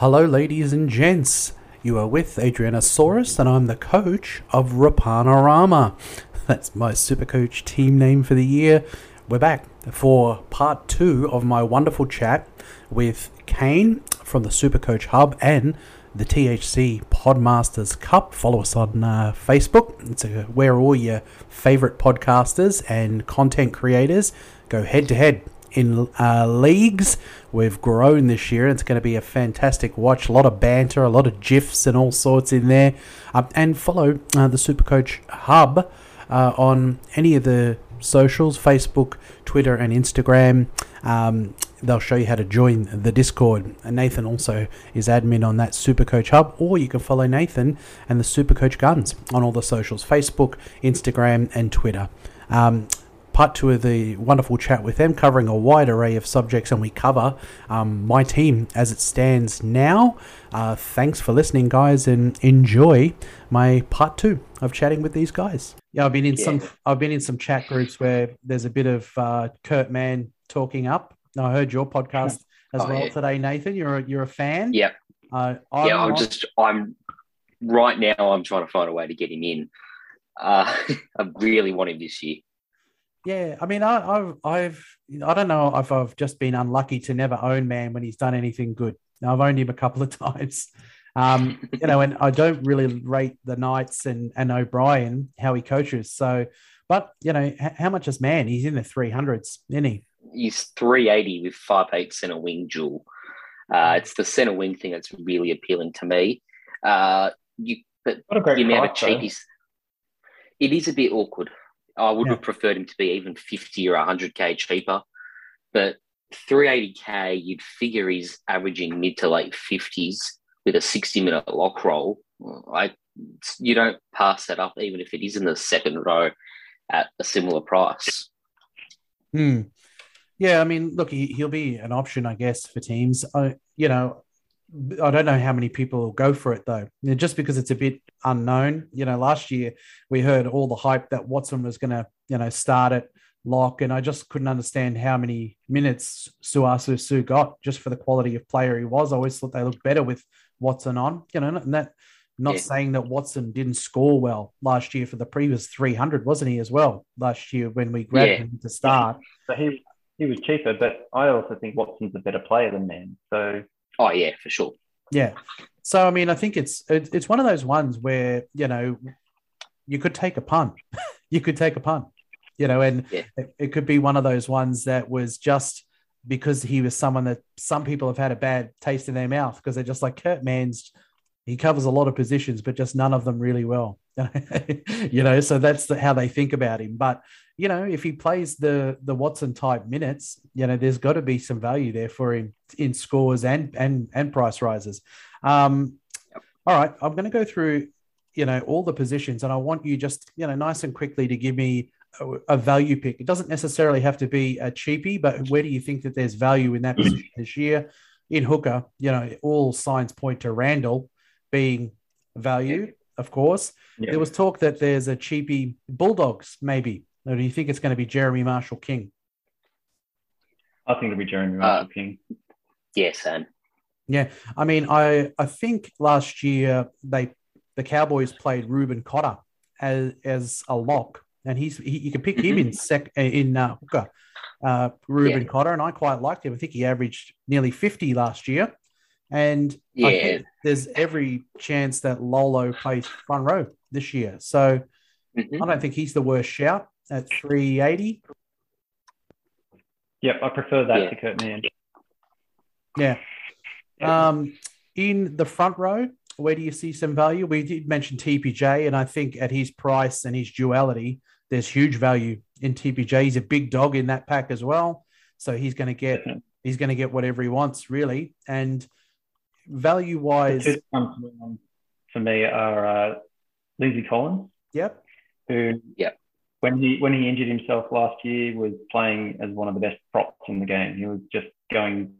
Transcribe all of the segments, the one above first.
Hello, ladies and gents. You are with Adrianasaurus, and I'm the coach of Rapanorama. That's my super coach team name for the year. We're back for part two of my wonderful chat with Kane from the Super Coach Hub and the THC Podmasters Cup. Follow us on uh, Facebook. It's a, where all your favorite podcasters and content creators go head to head in uh, leagues. We've grown this year. and It's going to be a fantastic watch. A lot of banter, a lot of gifs, and all sorts in there. Um, and follow uh, the Supercoach Hub uh, on any of the socials Facebook, Twitter, and Instagram. Um, they'll show you how to join the Discord. And Nathan also is admin on that Supercoach Hub, or you can follow Nathan and the Supercoach Guns on all the socials Facebook, Instagram, and Twitter. Um, part two of the wonderful chat with them, covering a wide array of subjects, and we cover um, my team as it stands now. Uh, thanks for listening, guys, and enjoy my part two of chatting with these guys. Yeah, I've been in yeah. some I've been in some chat groups where there's a bit of uh, Kurt Mann talking up. I heard your podcast as oh, well yeah. today, Nathan. You're a, you're a fan. Yep. Uh, I'm yeah, I'm just I'm right now. I'm trying to find a way to get him in. Uh, I really want him this year. Yeah, I mean, I, have I've, I don't know if I've just been unlucky to never own Mann when he's done anything good. Now, I've owned him a couple of times, um, you know, and I don't really rate the Knights and and O'Brien how he coaches. So, but you know, h- how much is Mann? He's in the three hundreds, isn't he? He's three eighty with five eight center wing dual. Uh, it's the center wing thing that's really appealing to me. Uh, you, but what a great the amount of cheapies. It is a bit awkward. I would yeah. have preferred him to be even 50 or 100k cheaper. But 380k, you'd figure he's averaging mid to late 50s with a 60 minute lock roll. I you don't pass that up even if it is in the second row at a similar price. Hmm. Yeah, I mean, look, he, will be an option, I guess, for teams. I, you know, I don't know how many people will go for it though, just because it's a bit unknown. You know, last year we heard all the hype that Watson was going to, you know, start at lock, and I just couldn't understand how many minutes Sauaso Sue got just for the quality of player he was. I always thought they looked better with Watson on, you know, and that. Not yeah. saying that Watson didn't score well last year for the previous 300, wasn't he as well last year when we grabbed yeah. him to start? So he he was cheaper, but I also think Watson's a better player than them. So Oh yeah, for sure. Yeah. So I mean, I think it's it's one of those ones where you know you could take a pun, you could take a pun, You know, and yeah. it, it could be one of those ones that was just because he was someone that some people have had a bad taste in their mouth because they're just like Kurt Mann's. He covers a lot of positions, but just none of them really well. you know, so that's the, how they think about him. But you know, if he plays the the Watson type minutes, you know, there's got to be some value there for him in scores and and and price rises. Um, all right, I'm going to go through, you know, all the positions, and I want you just, you know, nice and quickly to give me a, a value pick. It doesn't necessarily have to be a cheapie, but where do you think that there's value in that position this year? In hooker, you know, all signs point to Randall being value, of course. Yeah. There was talk that there's a cheapie Bulldogs, maybe or do you think it's going to be Jeremy Marshall King? I think it'll be Jeremy uh, Marshall uh, King. Yeah, Sam. Yeah, I mean, I I think last year they the Cowboys played Reuben Cotter as as a lock, and he's he, you can pick him in sec in uh, hooker, uh, Reuben yeah. Cotter, and I quite liked him. I think he averaged nearly fifty last year, and yeah, there's every chance that Lolo plays front row this year. So mm-hmm. I don't think he's the worst shout at 380. Yep, I prefer that yeah. to Kurt Mann. Yeah. Um, in the front row, where do you see some value? We did mention TPJ, and I think at his price and his duality, there's huge value in TPJ. He's a big dog in that pack as well, so he's going to get he's going to get whatever he wants really. And value wise, for me are uh, Lindsay Collins. Yep. Who yep when he when he injured himself last year, was playing as one of the best props in the game. He was just going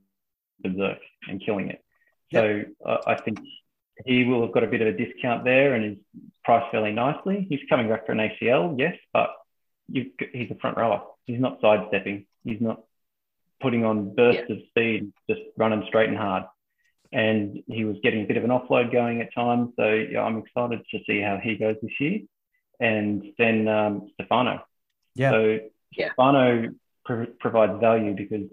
berserk and killing it. Yep. So uh, I think he will have got a bit of a discount there and is priced fairly nicely. He's coming back for an ACL, yes, but he's a front rower. He's not sidestepping. He's not putting on bursts yeah. of speed, just running straight and hard. and he was getting a bit of an offload going at times. So yeah, I'm excited to see how he goes this year. And then um, Stefano. Yeah. So yeah. Stefano provides value because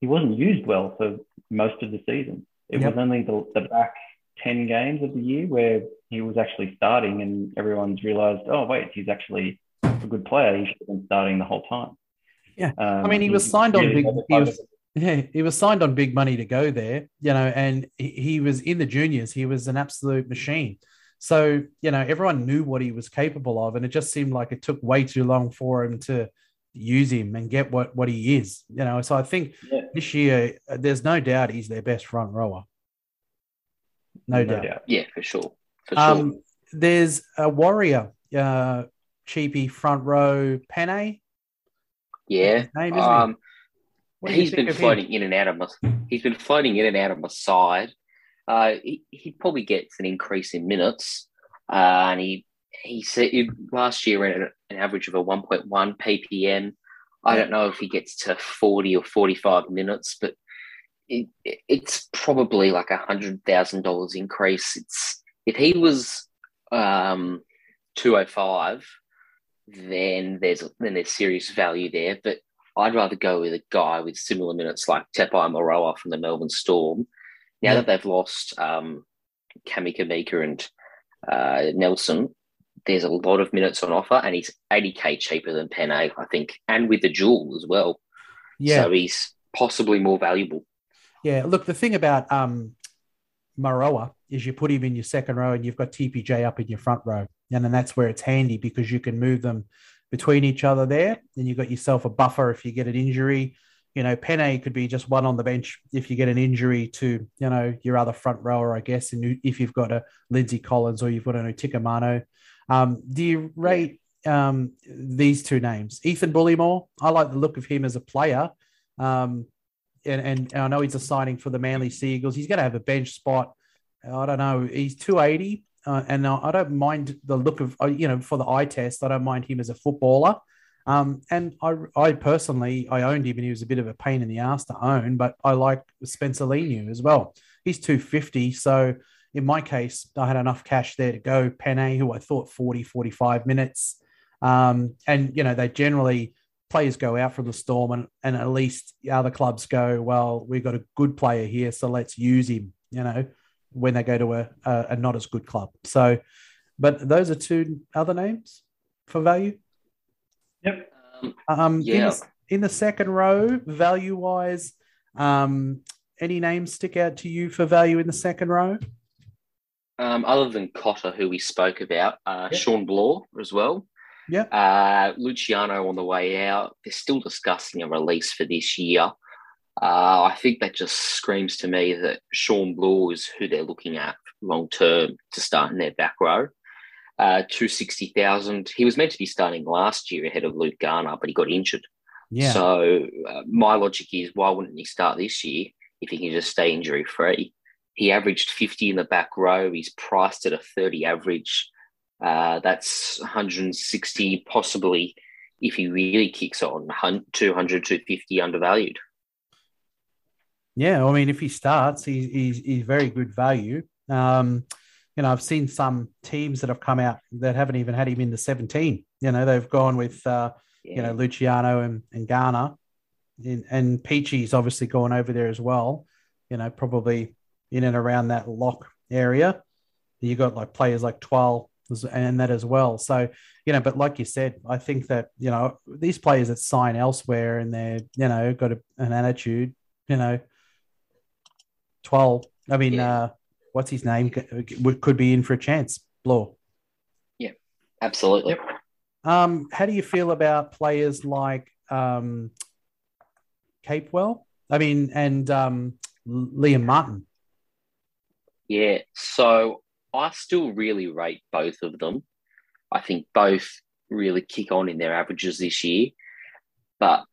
he wasn't used well for most of the season. It yep. was only the, the back 10 games of the year where he was actually starting and everyone's realized, oh, wait, he's actually a good player. He should have been starting the whole time. Yeah. Um, I mean, he was signed on big, he was, yeah, he was signed on big money to go there, you know, and he, he was in the juniors. He was an absolute machine. So, you know, everyone knew what he was capable of. And it just seemed like it took way too long for him to use him and get what, what he is, you know. So I think yeah. this year, there's no doubt he's their best front rower. No, no doubt. doubt. Yeah, for sure. For um, sure. There's a warrior, uh, cheapy front row, Penne. Yeah. Name, um, he? He's been floating him? in and out of my. He's been floating in and out of my side. Uh, he, he probably gets an increase in minutes, uh, and he he said last year at an average of a 1.1 ppm. I don't know if he gets to 40 or 45 minutes, but it, it's probably like a hundred thousand dollars increase. It's if he was um, 205, then there's then there's serious value there. But I'd rather go with a guy with similar minutes like Tepai Moeroa from the Melbourne Storm. Now yeah. that they've lost um, Kamikamica and uh, Nelson, there's a lot of minutes on offer, and he's 80k cheaper than Penne, I think, and with the jewel as well. Yeah. So he's possibly more valuable. Yeah. Look, the thing about um, Moeroa is you put him in your second row and you've got TPJ up in your front row. And then that's where it's handy because you can move them between each other there. Then you've got yourself a buffer if you get an injury. You know, Penne could be just one on the bench if you get an injury to, you know, your other front rower, I guess. And if you've got a Lindsay Collins or you've got an Utoikamanu. Um, do you rate um, these two names? Ethan Bullemor, I like the look of him as a player. Um, and, and, and I know he's a signing for the Manly Seagulls. He's going to have a bench spot. I don't know. He's 280. Uh, and I don't mind the look of, uh, you know, for the eye test, I don't mind him as a footballer. Um, and I, I personally, I owned him and he was a bit of a pain in the ass to own, but I like Spencer Leniu as well. He's 250. So in my case, I had enough cash there to go. Penne, who I thought 40, 45 minutes. Um, and, you know, they generally, players go out from the storm and, and at least other clubs go, well, we've got a good player here, so let's use him, you know when they go to a, a, a not as good club. So, but those are two other names for value. Yep. Um, um yeah. In the, in the second row, value wise, um, any names stick out to you for value in the second row? Um, other than Cotter, who we spoke about, uh, yep. Shawn Blore as well. Yeah. Uh, Luciano on the way out. They're still discussing a release for this year. Uh, I think that just screams to me that Shawn Blore is who they're looking at long term to start in their back row. Uh, 260,000. He was meant to be starting last year ahead of Luke Garner, but he got injured. Yeah. So uh, my logic is why wouldn't he start this year if he can just stay injury free? He averaged 50 in the back row. He's priced at a 30 average. Uh, that's 160, possibly if he really kicks on, 200, 250 undervalued. Yeah, I mean, if he starts, he's he's, he's very good value. Um, you know, I've seen some teams that have come out that haven't even had him in the 17. You know, they've gone with, uh, yeah. you know, Luciano and, and Garner. And, and Peachy's obviously gone over there as well, you know, probably in and around that lock area. You got like players like Twal and that as well. So, you know, but like you said, I think that, you know, these players that sign elsewhere and they're, you know, got a, an attitude, you know, 12. I mean, yeah. uh, what's his name? Could be in for a chance. Blore. Yeah, absolutely. Um, how do you feel about players like um, Capewell? I mean, and um, Liam Martin. Yeah, so I still really rate both of them. I think both really kick on in their averages this year, but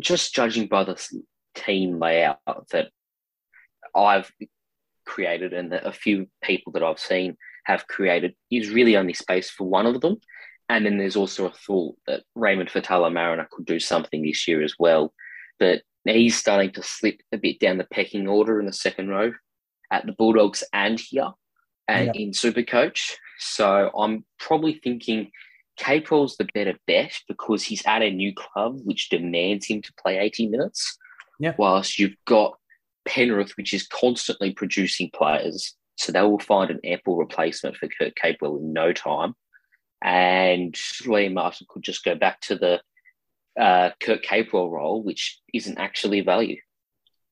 just judging by the team layout that I've created and a few people that I've seen have created is really only space for one of them. And then there's also a thought that Raymond Faitala-Mariner could do something this year as well. But he's starting to slip a bit down the pecking order in the second row at the Bulldogs and here and in Supercoach. So I'm probably thinking Capewell's the better bet because he's at a new club which demands him to play 80 minutes. Yep. Whilst you've got Penrith, which is constantly producing players. So they will find an ample replacement for Kurt Capewell in no time. And Liam Martin could just go back to the uh, Kurt Capewell role, which isn't actually value.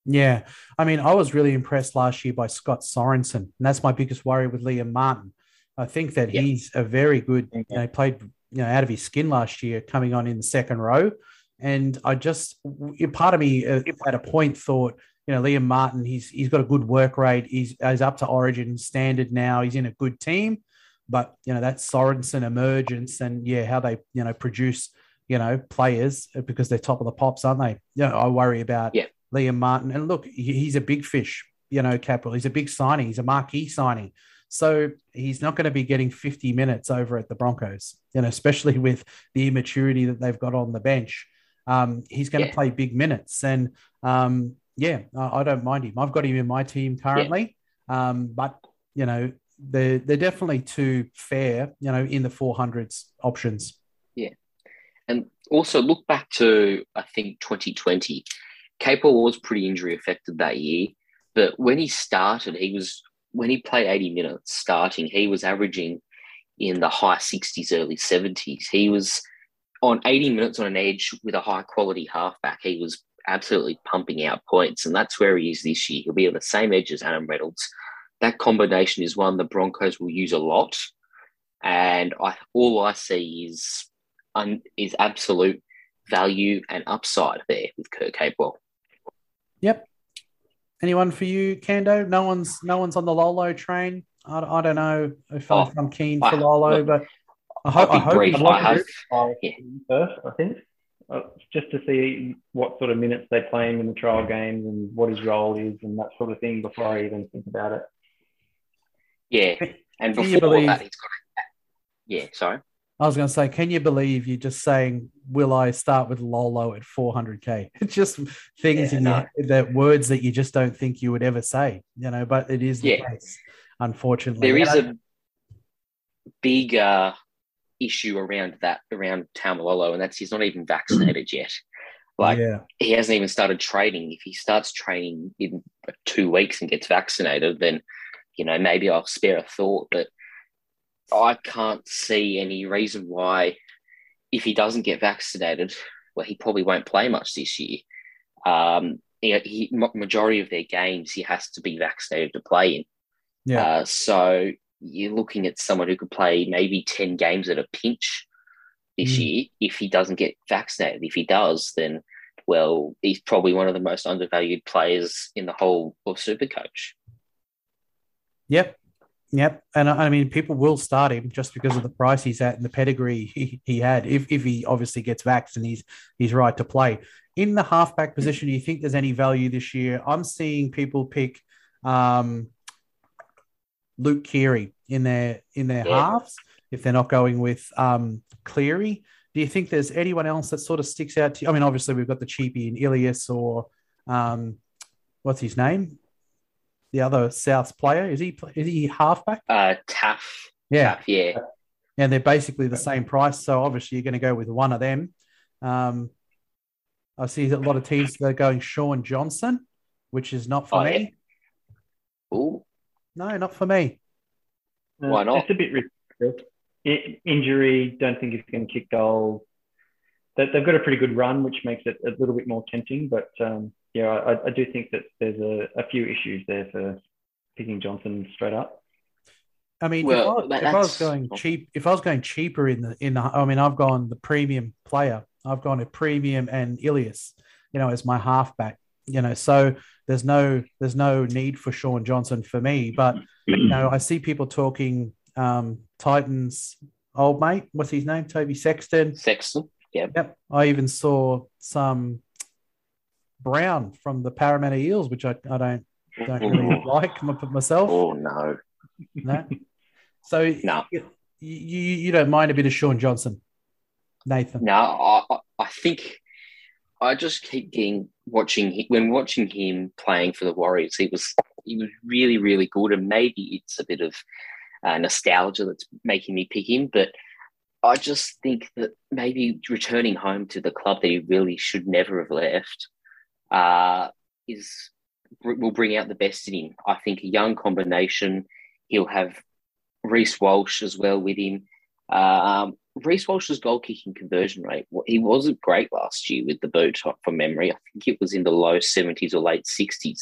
Yeah. I mean, I was really impressed last year by Scott Sorensen. And that's my biggest worry with Liam Martin. I think that yep. he's a very good, you know, played you know out of his skin last year, coming on in the second row. And I just, part of me uh, at a point thought, you know, Liam Martin, he's he's got a good work rate. He's, he's up to Origin standard now. He's in a good team, but you know that Sorensen emergence and yeah, how they you know produce you know players because they're top of the pops, aren't they? You know, I worry about yeah. Liam Martin. And look, he's a big fish. You know, Capital. He's a big signing. He's a marquee signing. So he's not going to be getting 50 minutes over at the Broncos, you know, especially with the immaturity that they've got on the bench. Um, he's going yeah. to play big minutes. And um, yeah, I, I, don't mind him. I've got him in my team currently. Yeah. Um, but, you know, they're, they're definitely too fair, you know, in the 400s options. Yeah. And also look back to, I think, 2020. Capewell was pretty injury affected that year. But when he started, he was when he played 80 minutes starting, he was averaging in the high 60s, early 70s. He was on 80 minutes on an edge with a high quality halfback. He was absolutely pumping out points, and that's where he is this year. He'll be on the same edge as Adam Reynolds. That combination is one the Broncos will use a lot, and I all I see is un, is absolute value and upside there with Kurt Capewell. Yep, Anyone for you, Kando? No one's no one's on the Lolo train. I, I don't know if, oh, I'm keen for Lolo, but I hope I hope brief. I have, yeah. first. I think just to see what sort of minutes they play him in the trial games and what his role is and that sort of thing before I even think about it. Yeah, and before believe... that, he's got. A, yeah, sorry. I was going to say, can you believe you're just saying, will I start with Lolo at 400K? It's just things yeah, in no. your, the words that you just don't think you would ever say, you know, but it is the yeah. case, unfortunately. There is a big uh, issue around that, around Taumalolo, and that's he's not even vaccinated yet. Like, yeah. he hasn't even started training. If he starts training in two weeks and gets vaccinated, then, you know, maybe I'll spare a thought, but – I can't see any reason why, if he doesn't get vaccinated, well, he probably won't play much this year. Um, he, he, majority of their games he has to be vaccinated to play in. Yeah. Uh, so you're looking at someone who could play maybe ten games at a pinch this mm. year if he doesn't get vaccinated. If he does, then well, he's probably one of the most undervalued players in the whole of Supercoach. Yep, Yep, and I mean, people will start him just because of the price he's at and the pedigree he, he had. If, if he obviously gets vaxxed and he's he's right to play in the halfback position, do you think there's any value this year? I'm seeing people pick um, Luke Keary in their in their yeah. halves if they're not going with um, Cleary. Do you think there's anyone else that sort of sticks out to you? I mean, obviously we've got the cheapie in Ilias or um, what's his name? the other Souths player? Is he is he halfback? Uh, Taaffe. Yeah, yeah. And they're basically the same price, so obviously you're going to go with one of them. Um, I see a lot of teams that are going Shaun Johnson, which is not for oh, me. Yeah. Ooh. No, not for me. Why not? It's a bit risky. Injury, don't think he's going to kick goals. They've got a pretty good run, which makes it a little bit more tempting, but um, yeah, I, I do think that there's a, a few issues there for picking Johnson straight up. I mean, well, if, I, if I, was going cheap, if I was going cheaper in the in the, I mean, I've gone the premium player. I've gone a premium and Ilias, you know, as my halfback. You know, so there's no there's no need for Shaun Johnson for me. But you know, I see people talking um, Titans old mate. What's his name? Toby Sexton. Sexton. Yep. Yep. I even saw some Brown from the Parramatta Eels, which I, I don't don't really like myself. Oh no, no. So no. You, you, you don't mind a bit of Shaun Johnson, Nathan? No, I I think I just keep getting watching when watching him playing for the Warriors. He was he was really, really good. And maybe it's a bit of uh, nostalgia that's making me pick him. But I just think that maybe returning home to the club that he really should never have left uh, is will bring out the best in him. I think a young combination. He'll have Reece Walsh as well with him. Um, Reece Walsh's goal kicking conversion rate, he wasn't great last year with the boot from memory. I think it was in the low 70s or late 60s.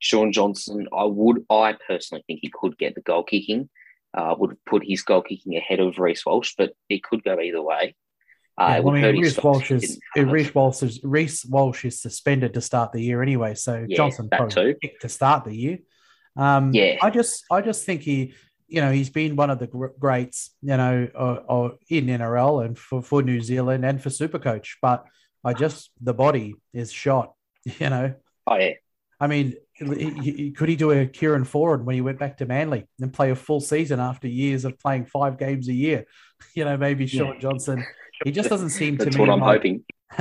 Shaun Johnson, I would, I personally think he could get the goal kicking. Uh, would put his goal kicking ahead of Reece Walsh, but it could go either way. Uh, yeah, well, I mean, Reece Walsh is Reece Walsh is Reece Walsh is suspended to start the year anyway, so yeah, Johnson probably to start the year. Um, yeah, I just I just think he you know, he's been one of the greats, you know, in NRL and for, for New Zealand and for Supercoach. But I just, the body is shot, you know. Oh, yeah. I mean, could he do a Kieran Foran when he went back to Manly and play a full season after years of playing five games a year? You know, maybe Shaun yeah. Johnson. He just doesn't seem to me. That's what I'm like, hoping.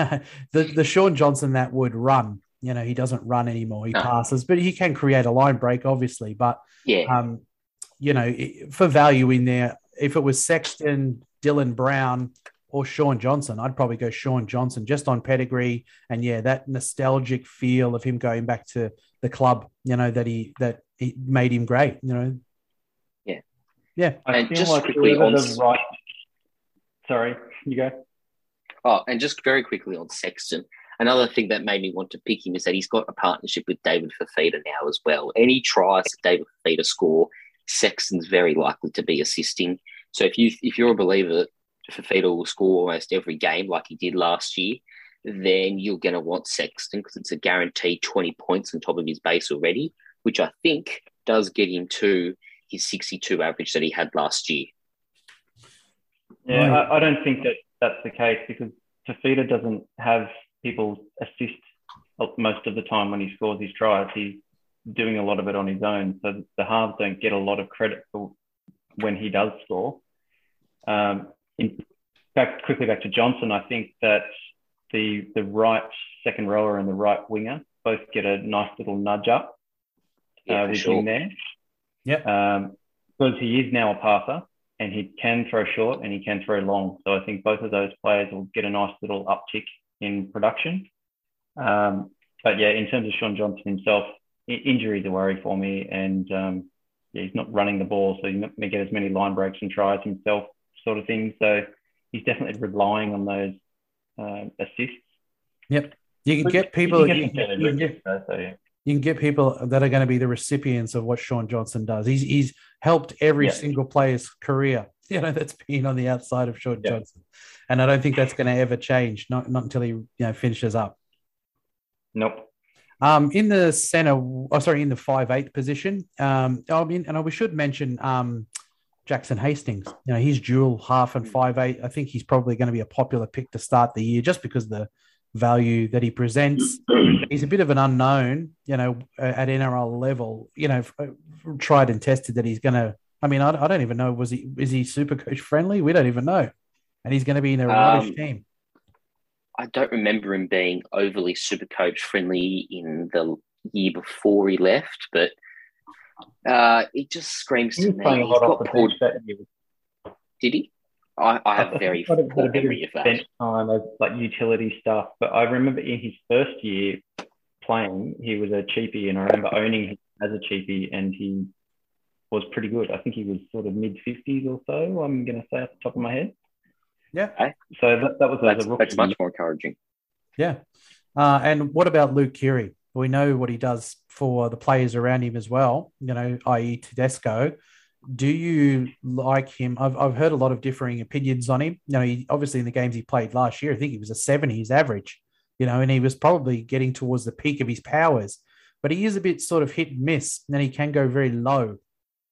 the the Shaun Johnson that would run. You know, he doesn't run anymore. He no. passes, but he can create a line break, obviously. But yeah, um, you know, for value in there, if it was Sexton, Dylan Brown, or Shaun Johnson, I'd probably go Shaun Johnson just on pedigree and yeah, that nostalgic feel of him going back to the club, you know, that he that he made him great, you know. Yeah. Yeah. I and just like quickly on right. Sorry, you go. Oh, and just very quickly on Sexton. Another thing that made me want to pick him is that he's got a partnership with David Fifita now as well. Any tries that David Fifita score, Sexton's very likely to be assisting. So if you if you're a believer that Fifita will score almost every game like he did last year, then you're going to want Sexton because it's a guaranteed 20 points on top of his base already, which I think does get him to his 62 average that he had last year. Yeah, I, I don't think that that's the case because Fifita doesn't have people assist most of the time when he scores his tries. He's doing a lot of it on his own. So the halves don't get a lot of credit for when he does score. Um, in fact, quickly back to Johnson, I think that the the right second rower and the right winger both get a nice little nudge up yeah, uh, with sure. him there. Yeah. Um, because he is now a passer and he can throw short and he can throw long. So I think both of those players will get a nice little uptick in production. Um, but yeah, in terms of Shaun Johnson himself, injury is a worry for me, and um, yeah, he's not running the ball, so he's not going to get as many line breaks and tries himself, sort of thing. So he's definitely relying on those uh, assists. Yep, you can get people. You can get, you can get, you can get people that are going to be the recipients of what Shaun Johnson does. He's he's helped every yeah. single player's career. You know that's been on the outside of Shaun yeah. Johnson, and I don't think that's going to ever change. Not not until he you know finishes up. Nope. Um, in the center, oh, sorry, in the five eight position. Um, I mean, and we should mention um, Jackson Hastings. You know, he's dual half and five eight. I think he's probably going to be a popular pick to start the year just because the value that he presents. He's a bit of an unknown, you know, at NRL level. You know, uh, tried and tested that he's going to. I mean, I, I, don't even know. Was he is he super coach friendly? We don't even know, and he's going to be in a rubbish um, team. I don't remember him being overly super coach friendly in the year before he left, but uh, it just screams he to me. He's got poor... Did he? I, I have I very poor memory of that. Time as like utility stuff, but I remember in his first year playing, he was a cheapie, and I remember owning him as a cheapie, and he was pretty good. I think he was sort of mid fifties or so. I'm going to say off the top of my head. Yeah. So that, that was that's, that's much more encouraging. Yeah. Uh, and what about Luke Keary? We know what he does for the players around him as well, you know, i.e. Tedesco. Do you like him? I've, I've heard a lot of differing opinions on him. You know, he, obviously in the games he played last year, I think he was a 70s average, you know, and he was probably getting towards the peak of his powers. But he is a bit sort of hit and miss, and he can go very low,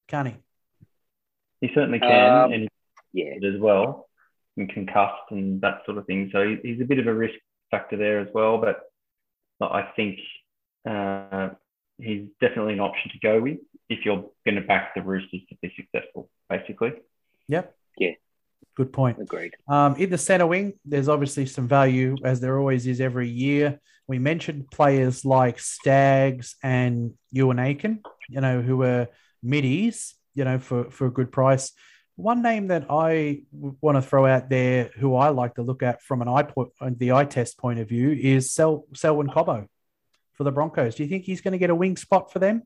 can't he? He certainly can, um, and yeah, as well and concussed and that sort of thing. So he's a bit of a risk factor there as well. But I think uh, he's definitely an option to go with if you're going to back the Roosters to be successful, basically. Yep. Yeah. Good point. Agreed. Um, in the centre wing, there's obviously some value, as there always is every year. we mentioned players like Staggs and Euan Aiken, you know, who were middies, you know, for, for a good price. One name that I want to throw out there, who I like to look at from an eye point, the eye test point of view, is Sel- Selwyn Cobbo for the Broncos. Do you think he's going to get a wing spot for them?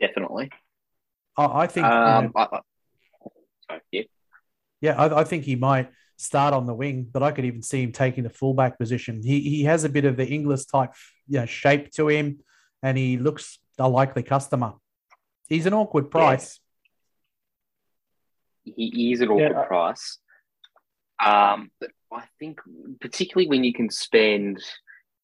Definitely. I, I think. Um, you know, I, sorry, yeah. Yeah, I, I, think he might start on the wing, but I could even see him taking the fullback position. He he has a bit of the English type, you know, shape to him, and he looks a likely customer. He's an awkward price. Yeah. He is an awkward yeah. price. Um, but I think particularly when you can spend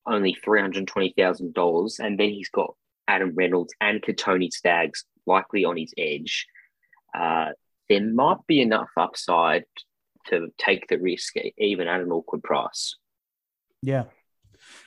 only three hundred twenty thousand dollars, and then he's got Adam Reynolds and Kotoni Staggs likely on his edge. Uh, there might be enough upside to take the risk, even at an awkward price. Yeah,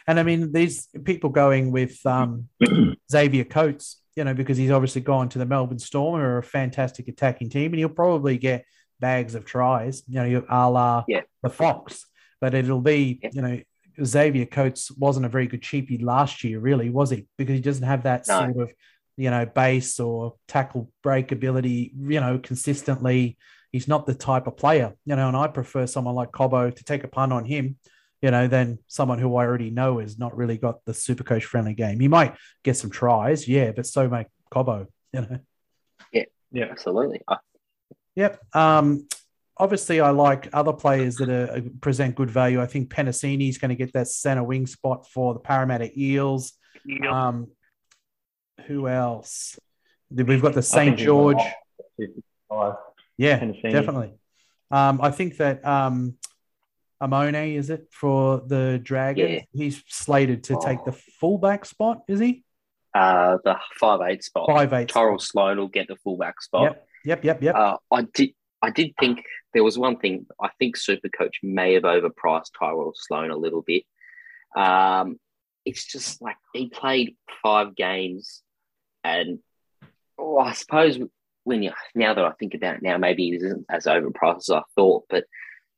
and I mean these people going with um, Xavier Coates, you know, because he's obviously gone to the Melbourne Storm, who are a fantastic attacking team, and he'll probably get bags of tries, you know, a la yeah. the Fox. But it'll be, yeah. you know, Xavier Coates wasn't a very good cheapie last year, really, was he? Because he doesn't have that no. sort of, you know, base or tackle break ability, you know, consistently. He's not the type of player, you know, and I prefer someone like Cobbo to take a punt on him, you know, than someone who I already know has not really got the super coach friendly game. He might get some tries, yeah, but so may Cobbo, you know. Yeah, yeah, absolutely. I- yep. Um, obviously, I like other players that are, uh, present good value. I think Penisini is going to get that center wing spot for the Parramatta Eels. Yep. Um, who else? We've got the St. George. Yeah, Penisini. definitely. Um, I think that um, Amone, is it, for the Dragon? Yeah. He's slated to oh. take the fullback spot, is he? Uh, the five eight spot. Five eight. Tyrell Sloan will get the fullback spot. Yep, yep, yep. yep. Uh, I did. I did think there was one thing. I think Supercoach may have overpriced Tyrell Sloan a little bit. Um, it's just like he played five games, and oh, I suppose when you now that I think about it now, maybe he isn't as overpriced as I thought, but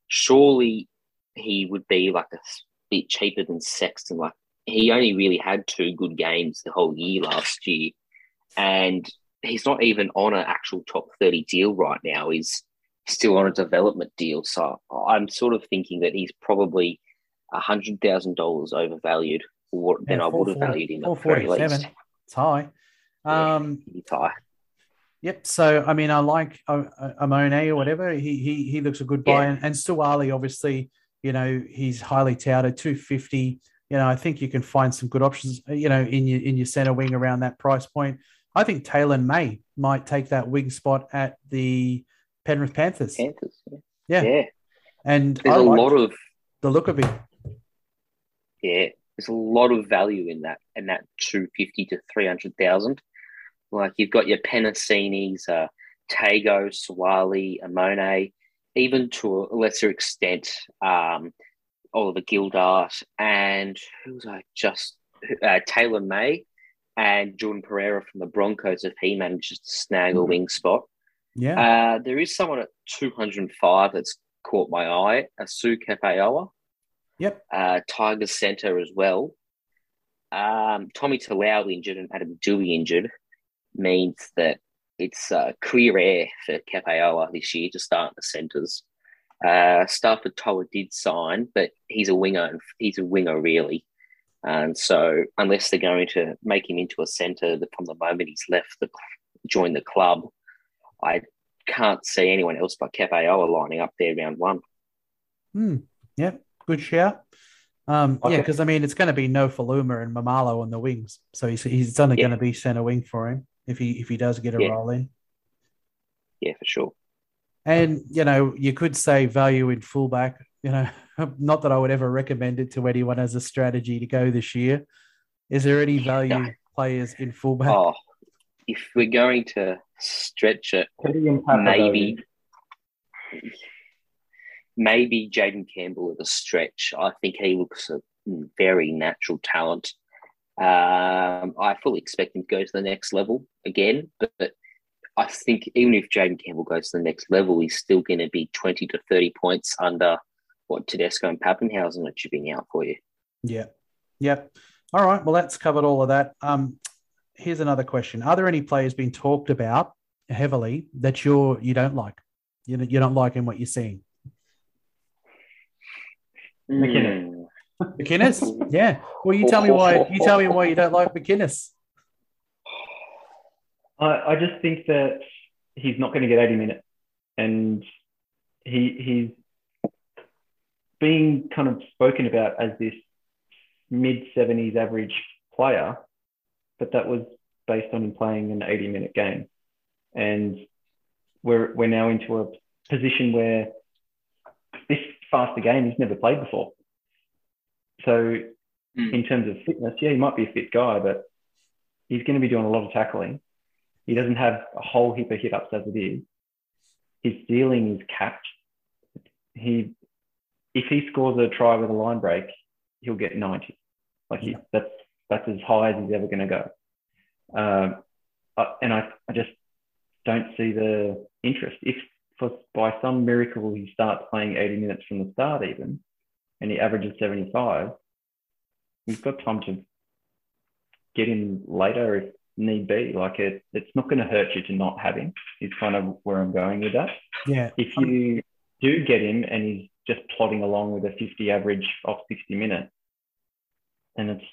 surely he would be like a bit cheaper than Sexton. Like he only really had two good games the whole year last year, and he's not even on an actual top thirty deal right now. He's still on a development deal. So I'm sort of thinking that he's probably hundred thousand dollars overvalued than yeah, I would have valued him. Four forty-seven. It's high. Um, yeah, it's high. Yep. So I mean, I like uh, Amone or whatever. He he he looks a good buy, yeah. and, and Suaalii obviously, you know, he's highly touted, two fifty. You know, I think you can find some good options. You know, in your in your center wing around that price point. I think Taylan May might take that wing spot at the Penrith Panthers. Panthers. Yeah. Yeah. And there's I a lot of the look of it. Yeah. There's a lot of value in that in that 250 to 300,000. Like you've got your Penisinis, uh, Tago, Suaalii, Amone, even to a lesser extent, um, Oliver Gildart, and who was I just uh, Taylan May and Jordan Pereira from the Broncos if he manages to snag a mm-hmm. wing spot. Yeah. Uh, there is someone at 205 that's caught my eye, Asu Kepaoa. Yep. Uh, Tiger Centre as well. Um, Tommy Talau injured and Adam Doueihi injured means that it's uh, clear air for Kepaoa this year to start the centres. Uh, Starford To'a did sign, but he's a winger. And He's a winger really, and so unless they're going to make him into a centre from the moment he's left the join the club, I can't see anyone else but Kepaoa lining up there round one. Hmm. Yeah, good shout. Um. Yeah, because I mean, it's going to be Nofoaluma and Maumalo on the wings, so he's he's only yeah. going to be centre wing for him if he if he does get a yeah. roll in. Yeah, for sure. And you know, you could say value in fullback. You know, not that I would ever recommend it to anyone as a strategy to go this year. Is there any value no. players in fullback? Oh, if we're going to stretch it, maybe maybe Jayden Campbell at a stretch. I think he looks a very natural talent. Um, I fully expect him to go to the next level again, but, but I think even if Jayden Campbell goes to the next level, he's still going to be 20 to 30 points under what Tedesco and Papenhuyzen are chipping out for you. Yeah. Yep. All right. Well, that's covered all of that. Um, here's another question: Are there any players being talked about heavily that you're you don't like? You you don't like in what you're seeing. McInnes. McInnes, yeah. Well, you tell me why. You tell me why you don't like McInnes. I, I just think that he's not going to get 80 minutes, and he he's being kind of spoken about as this mid 70s average player, but that was based on him playing an 80 minute game, and we're we're now into a position where this faster game he's never played before. So, mm. in terms of fitness, yeah, he might be a fit guy, but he's going to be doing a lot of tackling. He doesn't have a whole heap of hit ups as it is. His ceiling is capped. He, if he scores a try with a line break, he'll get 90. Like he, that's that's as high as he's ever going to go. Um, and I, I just don't see the interest. If for, by some miracle he starts playing 80 minutes from the start, even, and he averages 75, you've got time to get him later if need be. Like it, it's not going to hurt you to not have him. Is kind of where I'm going with that. Yeah. If you do get him and he's just plodding along with a 50 average off 60 minutes, then it's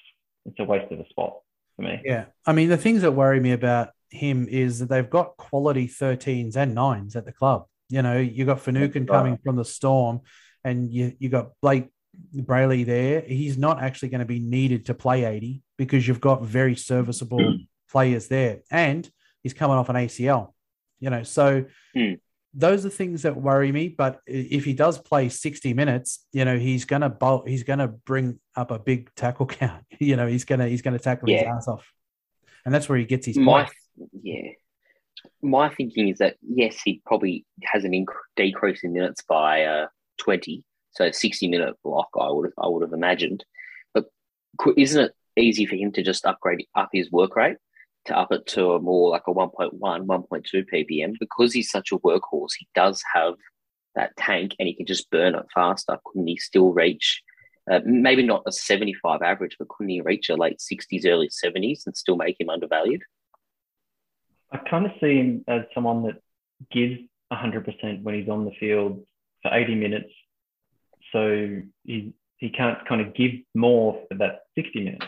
it's a waste of a spot for me. Yeah. I mean, the things that worry me about him is that they've got quality 13s and nines at the club. You know, you got Finucane coming from the Storm, and you you got Blayke Brailey there. He's not actually going to be needed to play 80 because you've got very serviceable players there, and he's coming off an ACL. You know, so mm. those are things that worry me. But if he does play 60 minutes, you know, he's gonna bolt, he's gonna bring up a big tackle count. You know, he's gonna he's gonna tackle yeah. his ass off, and that's where he gets his. My, yeah, my thinking is that yes, he probably has an inc- decrease in minutes by uh, twenty, so sixty minute block. I would I would have imagined, but isn't it easy for him to just upgrade up his work rate to up it to a more like a 1.1, 1.2 ppm because he's such a workhorse. He does have that tank and he can just burn it faster. Couldn't he still reach? Uh, maybe not a 75 average, but couldn't he reach a late 60s, early 70s and still make him undervalued? I kind of see him as someone that gives 100% when he's on the field for 80 minutes. So he, he can't kind of give more for that 60 minutes.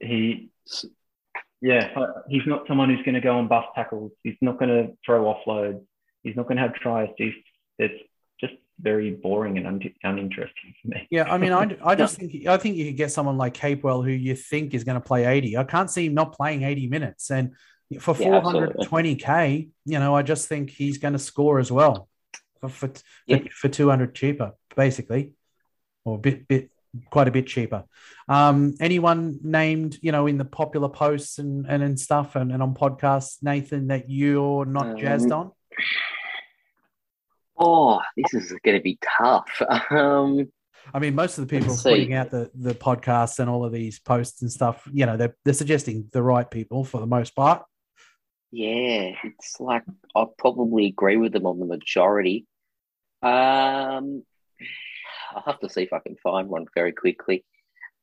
He, yeah, he's not someone who's going to go on bust tackles. He's not going to throw offloads. He's not going to have try assists. It's just very boring and un- uninteresting for me. Yeah, I mean, I, I just think I think you could get someone like Capewell who you think is going to play 80. I can't see him not playing 80 minutes. And for yeah, 420k, you know, I just think he's going to score as well for for, yeah. for 200 cheaper, basically, or a bit bit quite a bit cheaper. Um, anyone named, you know, in the popular posts and and, and stuff and, and on podcasts, Nathan, that you're not um, jazzed on? Oh, this is going to be tough. Um, I mean, most of the people putting out the, the podcasts and all of these posts and stuff, you know, they're, they're suggesting the right people for the most part. Yeah, it's like I probably agree with them on the majority. Um, I'll have to see if I can find one very quickly.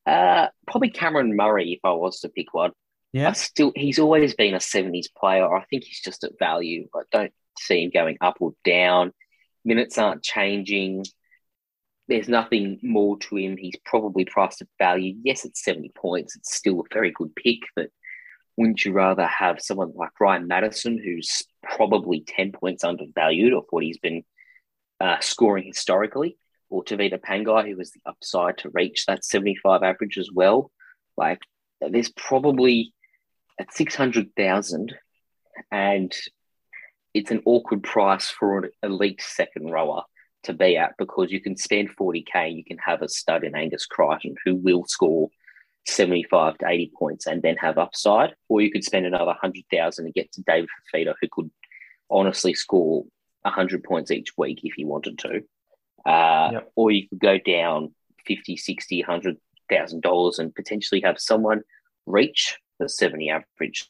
Uh, probably Cameron Murray if I was to pick one. Yeah, I still he's always been a '70s player. I think he's just at value. I don't see him going up or down. Minutes aren't changing. There's nothing more to him. He's probably priced at value. Yes, it's 70 points. It's still a very good pick, but wouldn't you rather have someone like Ryan Matterson, who's probably 10 points undervalued of what he's been uh, scoring historically, or Tevita Pangai, who has the upside to reach that 75 average as well? Like, there's probably at 600,000, and it's an awkward price for an elite second rower to be at because you can spend 40k, you can have a stud in Angus Crichton who will score 75 to 80 points and then have upside, or you could spend another 100,000 and get to David Fifita, who could honestly score 100 points each week if he wanted to. Uh, yep. Or you could go down 50, 60, 100,000 dollars and potentially have someone reach the 70 average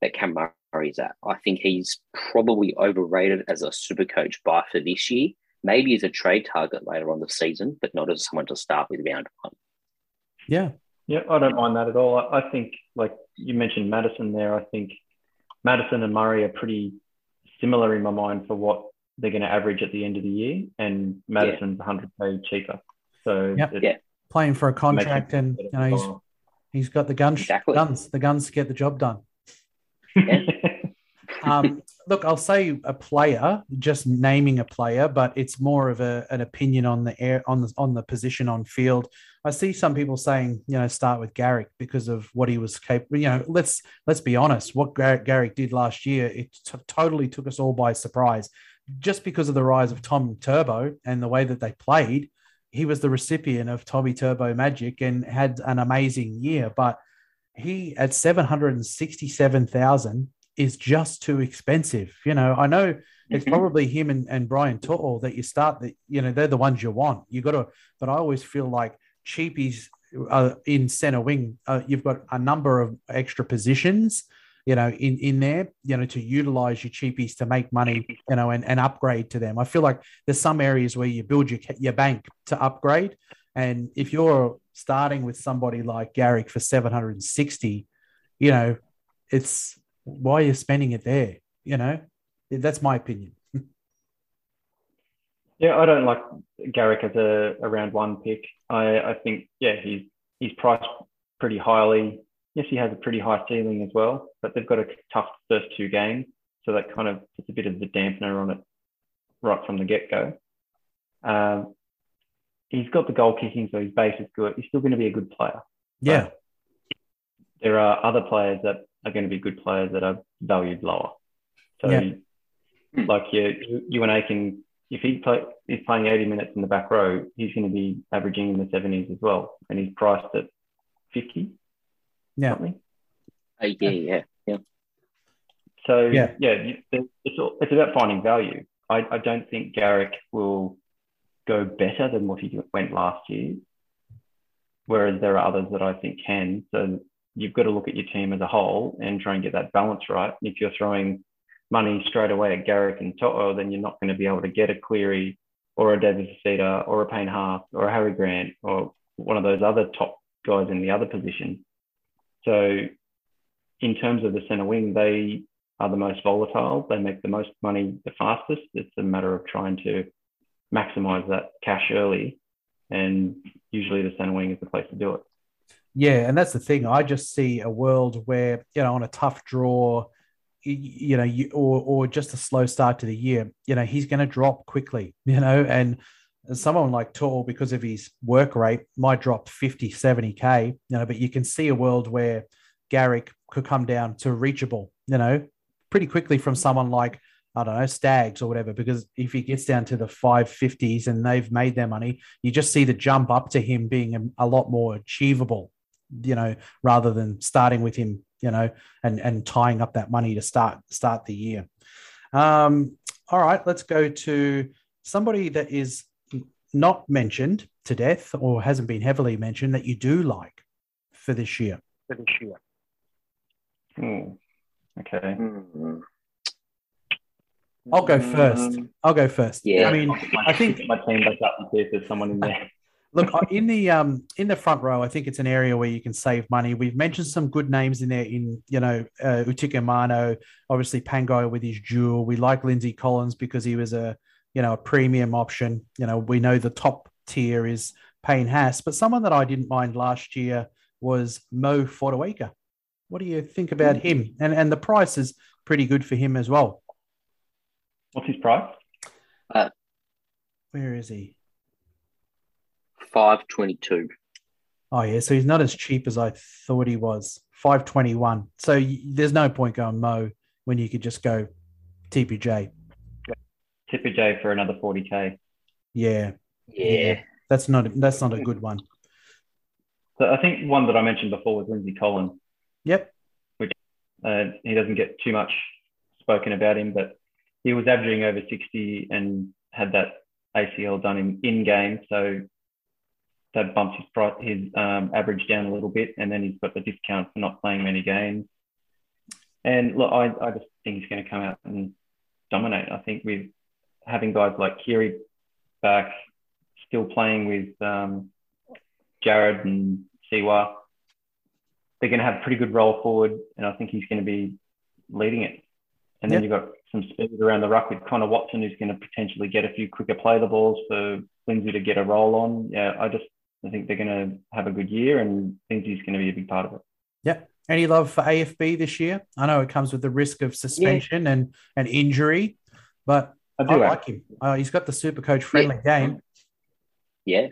that Cam Murray's at. I think he's probably overrated as a super coach buy for this year, maybe as a trade target later on the season, but not as someone to start with round one. Yeah. Yeah, I don't mind that at all. I, I think, like you mentioned Matterson there, I think Matterson and Murray are pretty similar in my mind for what they're going to average at the end of the year, and Matterson's yeah. 100k cheaper. So yep. yeah, playing for a contract, and you know he's he's got the guns, exactly. guns, the guns to get the job done. Yeah. um, look, I'll say a player, just naming a player, but it's more of a, an opinion on the air on the on the position on field. I see some people saying, you know, start with Garrick because of what he was capable. You know, let's let's be honest. What Garrick, Garrick did last year, it t- totally took us all by surprise. Just because of the rise of Tom Turbo and the way that they played, he was the recipient of Tommy Turbo magic and had an amazing year. But he at seven hundred and sixty-seven thousand is just too expensive. You know, I know it's mm-hmm. probably him and, and Brian To'o that you start that, you know, they're the ones you want. You got to, but I always feel like cheapies uh, in center wing, uh, you've got a number of extra positions, you know, in, in there, you know, to utilize your cheapies to make money, you know, and, and upgrade to them. I feel like there's some areas where you build your, your bank to upgrade. And if you're starting with somebody like Garrick for 760, you know, it's why you're you spending it there? You know, that's my opinion. yeah, I don't like Garrick as a, a round one pick. I, I think, yeah, he's he's priced pretty highly. Yes, he has a pretty high ceiling as well, but they've got a tough first two games. So that kind of puts a bit of the dampener on it right from the get go. Um, he's got the goal kicking, so his base is good. He's still going to be a good player. Yeah. There are other players that are going to be good players that are valued lower. So, yeah. like you, Euan Aitken, if he play, he's playing 80 minutes in the back row, he's going to be averaging in the 70s as well, and he's priced at 50. Yeah. Something. Uh, yeah, yeah, yeah. So yeah, yeah, it's all, it's about finding value. I, I don't think Garrick will go better than what he went last year, whereas there are others that I think can. So you've got to look at your team as a whole and try and get that balance right. If you're throwing money straight away at Garrick and To'o, then you're not going to be able to get a Cleary or a David Fifita or a Payne Haas or a Harry Grant or one of those other top guys in the other position. So in terms of the centre wing, they are the most volatile. They make the most money the fastest. It's a matter of trying to maximize that cash early. And usually the centre wing is the place to do it. Yeah, and that's the thing. I just see a world where you know on a tough draw, you, you know, you, or or just a slow start to the year, you know, he's going to drop quickly. You know, and someone like Tall, because of his work rate, might drop 50, 70k. You know, but you can see a world where Garrick could come down to reachable. You know, pretty quickly from someone like I don't know, Staggs or whatever, because if he gets down to the 550s and they've made their money, you just see the jump up to him being a, a lot more achievable you know, rather than starting with him, you know, and and tying up that money to start start the year. Um, all right, let's go to somebody that is not mentioned to death or hasn't been heavily mentioned that you do like for this year. For this year. Hmm. Okay. Mm-hmm. I'll go first. I'll go first. Yeah. I mean, I think my team back up and see if there's someone in there. Look in the um in the front row, I think it's an area where you can save money. We've mentioned some good names in there. In you know, uh, Utoikamanu, obviously Pangai with his jewel. We like Lindsay Collins because he was a you know a premium option. You know, we know the top tier is Payne Haas, but someone that I didn't mind last year was Mo Fotuaika. What do you think about him? And and the price is pretty good for him as well. What's his price? Uh, Where is he? five twenty two. Oh yeah, so he's not as cheap as I thought he was. Five twenty one. So y- there's no point going Mo when you could just go TPJ. TPJ for another forty k. Yeah. yeah. yeah. That's not that's not a good one. So I think one that I mentioned before was Lindsay Collins. Yep. Which uh, he doesn't get too much spoken about him, but he was averaging over sixty and had that ACL done in in game. So that bumps his price, his um, average down a little bit, and then he's got the discount for not playing many games. And look, I, I just think he's going to come out and dominate. I think with having guys like Keary back, still playing with um, Jared and Siwa. They're going to have a pretty good roll forward, and I think he's going to be leading it. And then yep. you've got some speed around the ruck with Connor Watson, who's going to potentially get a few quicker play the balls for Lindsay to get a roll on. Yeah, I just I think they're going to have a good year, and Lindsay's going to be a big part of it. Yep. Any love for AFB this year? I know it comes with the risk of suspension yeah. and, and injury, but I, do I like him. Uh, he's got the super coach friendly yeah. game. Yeah.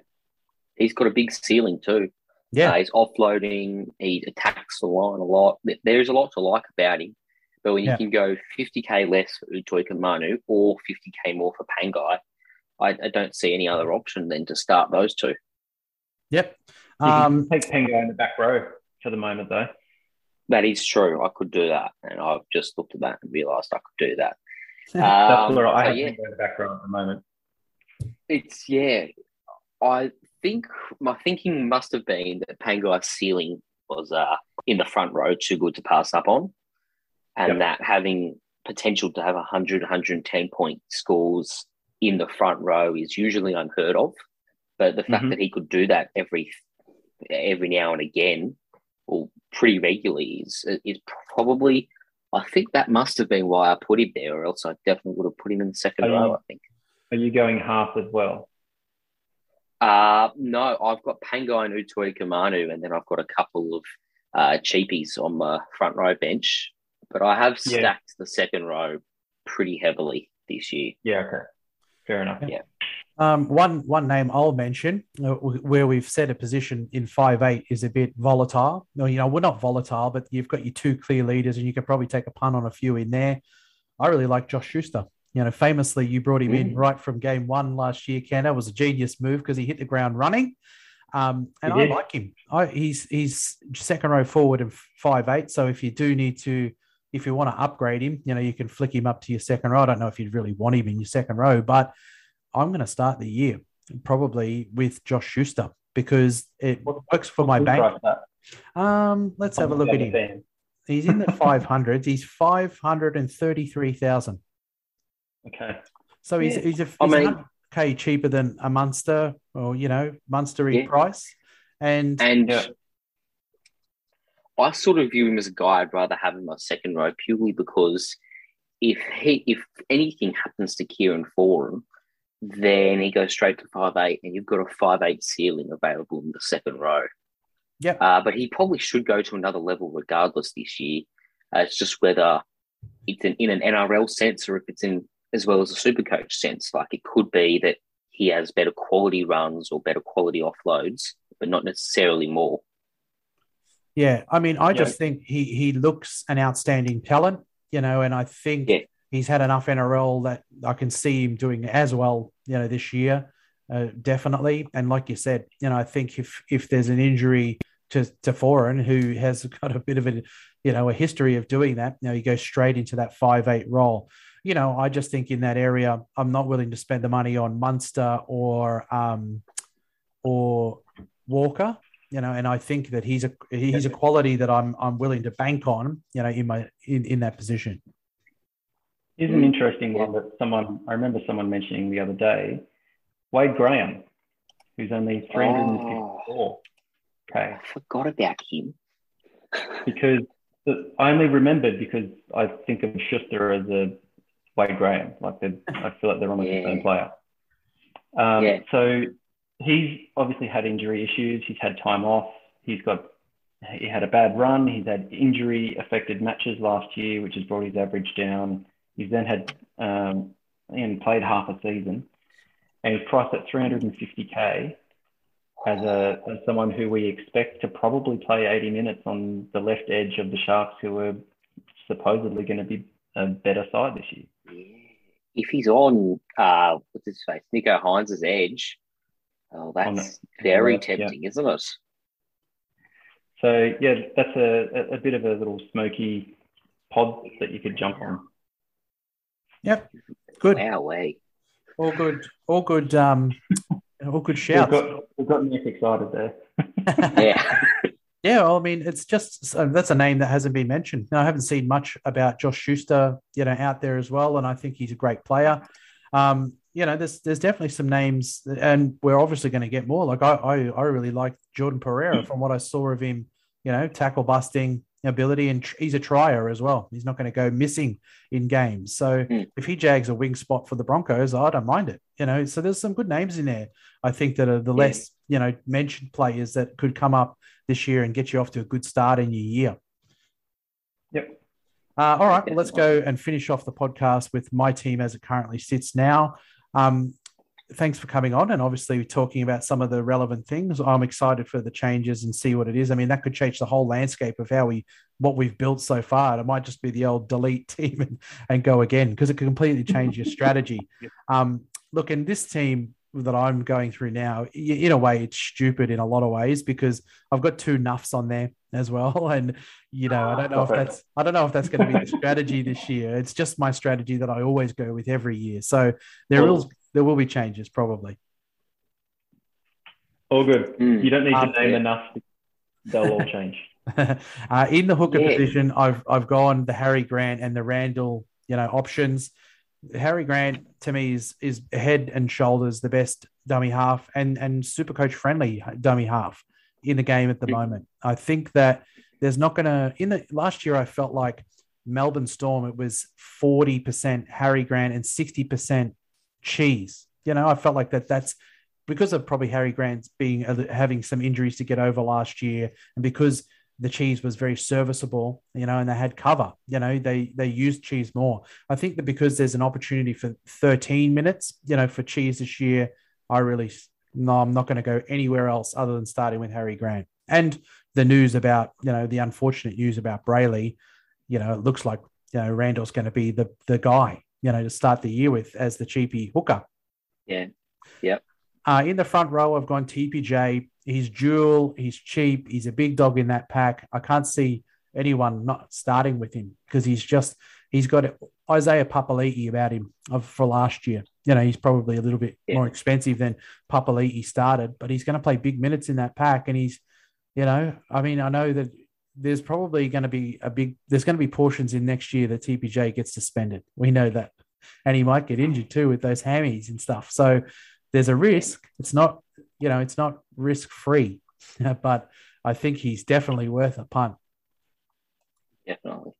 He's got a big ceiling too. Yeah. Uh, he's offloading, he attacks the line a lot. There's a lot to like about him. But when you yeah. can go 50k less for Utoikamanu or 50k more for Pangai, I, I, don't see any other option than to start those two. Yep. Um, take Pangai in the back row for the moment, though. That is true. I could do that, and I've just looked at that and realised I could do that. That's um, where I have yeah. in the background at the moment. It's yeah. I think my thinking must have been that Pangai's ceiling was uh, in the front row too good to pass up on, and yep. that having potential to have 100, 110 point scores in the front row is usually unheard of. But the fact mm-hmm. that he could do that every every now and again, or pretty regularly, is is probably. I think that must have been why I put him there, or else I definitely would have put him in the second are row. You, I think. Are you going half as well? Uh no, I've got Pango and Utoikamanu, and then I've got a couple of uh, cheapies on my front row bench. But I have stacked yeah. the second row pretty heavily this year. Yeah, okay. Fair enough. Yeah. Um, one one name I'll mention uh, where we've set a position in five eight is a bit volatile. Well, you know, we're not volatile, but you've got your two clear leaders, and you could probably take a punt on a few in there. I really like Josh Schuster. You know, famously, you brought him mm. in right from game one last year. Ken, that was a genius move because he hit the ground running, um, and I like him. I, he's he's second row forward in five eight. So if you do need to, if you want to upgrade him, you know, you can flick him up to your second row. I don't know if you'd really want him in your second row, but I'm going to start the year probably with Josh Schuster because it works for my bank. Um, let's have a look at him. He's in the 500s. He's 533,000. Okay. So he's, yeah. he's, a, he's I mean, okay cheaper than a Munster or, you know, Munster yeah. price. And, and yeah. I sort of view him as a guy I'd rather have in my second row purely because if he if anything happens to Kieran Foran, then he goes straight to five eight, and you've got a five eight ceiling available in the second row. Yeah, uh, but he probably should go to another level regardless this year. Uh, it's just whether it's in, in an NRL sense or if it's in as well as a super coach sense. Like it could be that he has better quality runs or better quality offloads, but not necessarily more. Yeah, I mean, I just think he he looks an outstanding talent, you know, and I think yeah he's had enough NRL that I can see him doing as well, you know, this year, uh, definitely. And like you said, you know, I think if if there's an injury to to Foran, who has got a bit of a, you know, a history of doing that, you he goes straight into that five eight role. You know, I just think in that area, I'm not willing to spend the money on Munster or um or Walker. You know, and I think that he's a he's a quality that I'm I'm willing to bank on. You know, in my in, in that position. Here's an interesting one that someone, I remember someone mentioning the other day Wade Graham, who's only 354. Oh, okay. I forgot about him. because the, I only remembered because I think of Schuster as a Wade Graham. Like I feel like they're almost yeah. the same player. Um, yeah. So he's obviously had injury issues. He's had time off. He's got he had a bad run. He's had injury affected matches last year, which has brought his average down. He's then had um, and played half a season, and he's priced at 350k as a as someone who we expect to probably play 80 minutes on the left edge of the Sharks, who are supposedly going to be a better side this year. If he's on, uh, what's his face, Nicho Hynes's edge, oh, that's very tempting, yeah. isn't it? So yeah, that's a, a bit of a little smoky pod that you could jump on. Yep. Good. Wow, way. All good. All good. Um, all good shouts. We've got, we've got Nick excited there. yeah. Yeah, well, I mean, it's just that's a name that hasn't been mentioned. Now, I haven't seen much about Josh Schuster, you know, out there as well, and I think he's a great player. Um, you know, there's there's definitely some names, and we're obviously going to get more. Like I, I, I really like Jordan Pereira from what I saw of him. You know, tackle busting ability, and tr- he's a trier as well. He's not going to go missing in games. So mm. if he jags a wing spot for the Broncos, I don't mind it. You know, so there's some good names in there. I think that are the yeah. less you know mentioned players that could come up this year and get you off to a good start in your year. Yep. Uh, all right, well, let's go and finish off the podcast with my team as it currently sits now. Um, thanks for coming on and obviously talking about some of the relevant things. I'm excited for the changes and see what it is. I mean, that could change the whole landscape of how we what we've built so far. It might just be the old delete team and, and go again because it could completely change your strategy. Um, look, in this team that I'm going through now, in a way, it's stupid in a lot of ways because I've got two nuffs on there as well, and you know, I don't know if that's I don't know if that's going to be the strategy this year. It's just my strategy that I always go with every year. So there will there will be changes probably. All good. Mm. You don't need to um, name yeah. enough. They'll all change. uh, in the hooker yeah. position, I've I've gone the Harry Grant and the Randall, you know, options. Harry Grant to me is is head and shoulders the best dummy half and and super coach friendly dummy half in the game at the mm. moment. I think that there's not going to in the last year I felt like Melbourne Storm it was 40% Harry Grant and 60% cheese. You know, I felt like that that's because of probably Harry Grant's being uh, having some injuries to get over last year and because the cheese was very serviceable, you know, and they had cover, you know, they they used cheese more. I think that because there's an opportunity for 13 minutes, you know, for cheese this year, I really no, I'm not going to go anywhere else other than starting with Harry Grant. And the news about, you know, the unfortunate news about Brailey, you know, it looks like, you know, Randall's going to be the the guy, you know, to start the year with as the cheapy hooker. Yeah. Yep. Uh, in the front row, I've gone TPJ. He's dual. He's cheap. He's a big dog in that pack. I can't see anyone not starting with him because he's just he's got Isaiah Papali'i about him of for last year. You know, he's probably a little bit yeah. more expensive than Papali'i started, but he's going to play big minutes in that pack. And he's, you know, I mean, I know that there's probably going to be a big there's going to be portions in next year that TPJ gets suspended. We know that, and he might get injured too with those hammies and stuff. So there's a risk. It's not, you know, it's not risk free, but I think he's definitely worth a punt. Definitely.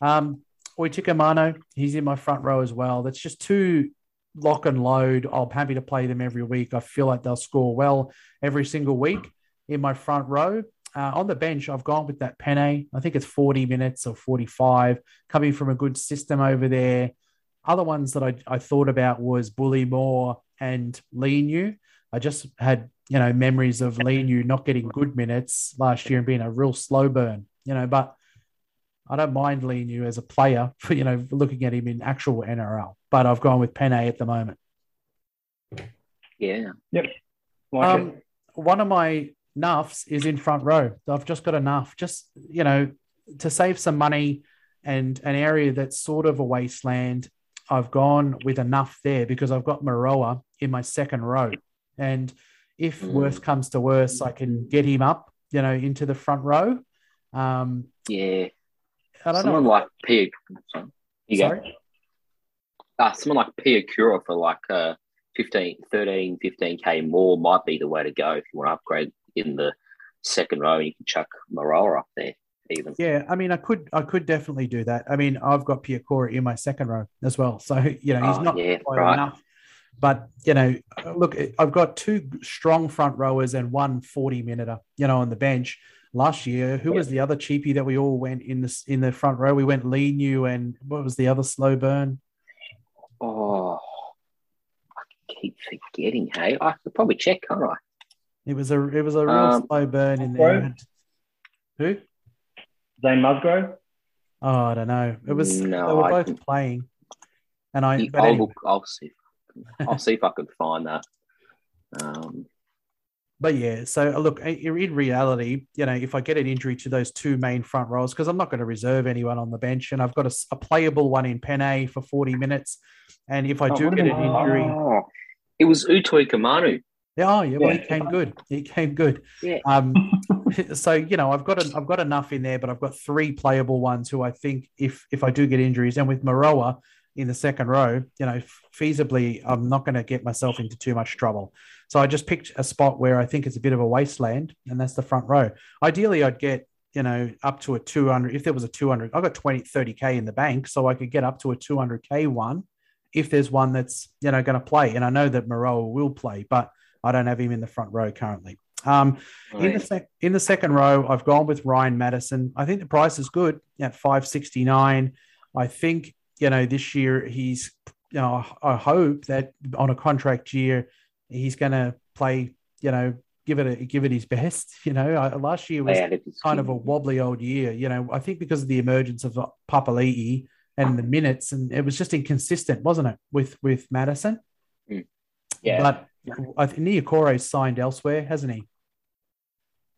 Um, Utoikamanu, he's in my front row as well. That's just two lock and load. I'm happy to play them every week. I feel like they'll score well every single week in my front row. Uh, on the bench, I've gone with that Pene. I think it's 40 minutes or 45, coming from a good system over there. Other ones that I, I thought about was Bully Moore and Leniu. I just had, you know, memories of Leniu not getting good minutes last year and being a real slow burn, you know, but I don't mind Leniu as a player for, you know, looking at him in actual NRL, but I've gone with Pene at the moment. Yeah. Yep. Like um, one of my nuffs is in front row. I've just got enough, just, you know, to save some money and an area that's sort of a wasteland I've gone with enough there because I've got Moeroa in my second row. And if mm. worse comes to worse, I can get him up, you know, into the front row. Um, yeah. I don't someone know. like Pia. You Sorry? go. Uh, someone like Pia Cura for like uh, 15, 13, 15K more might be the way to go if you want to upgrade in the second row. You can chuck Moeroa up there even. Yeah, I mean, I could, I could definitely do that. I mean, I've got Piakura in my second row as well, so you know he's oh, not yeah, right. enough. But you know, look, I've got two strong front rowers and one 40 minuter, you know, on the bench. Last year, who yeah. was the other cheapie that we all went in the in the front row? We went Leniu and what was the other slow burn? Oh, I keep forgetting. Hey, I could probably check, can't I? It was a it was a real um, slow burn in there. Who? Zane Musgrove? Oh, I don't know. It was no, they were both I, playing, and I. I'll, anyway. I'll see. I'll see if I can find that. Um, but yeah, so uh, look, in reality, you know, if I get an injury to those two main front rows, because I'm not going to reserve anyone on the bench, and I've got a, a playable one in Pene for 40 minutes, and if I oh, do get an injury, oh, it was Utoikamanu. Yeah, oh, yeah, well, he came good. He came good. Yeah. Um, so you know, I've got a, I've got enough in there, but I've got three playable ones who I think if if I do get injuries, and with Moeroa, in the second row, you know, feasibly, I'm not going to get myself into too much trouble. So I just picked a spot where I think it's a bit of a wasteland, and that's the front row. Ideally, I'd get, you know, up to a 200. If there was a 200, I've got 20, 30K in the bank, so I could get up to a 200K one if there's one that's, you know, going to play. And I know that Moeroa will play, but I don't have him in the front row currently. Um, right. in, the sec- in the second row, I've gone with Ryan Matterson. I think the price is good at 569. I think you know, this year he's, you know, I hope that on a contract year he's going to play, you know, give it a, give it his best. You know, I, last year was kind of a wobbly old year. You know, I think because of the emergence of Papali'i and the minutes, and it was just inconsistent, wasn't it, with with Matterson? Mm. Yeah, but I think Niukore signed elsewhere, hasn't he?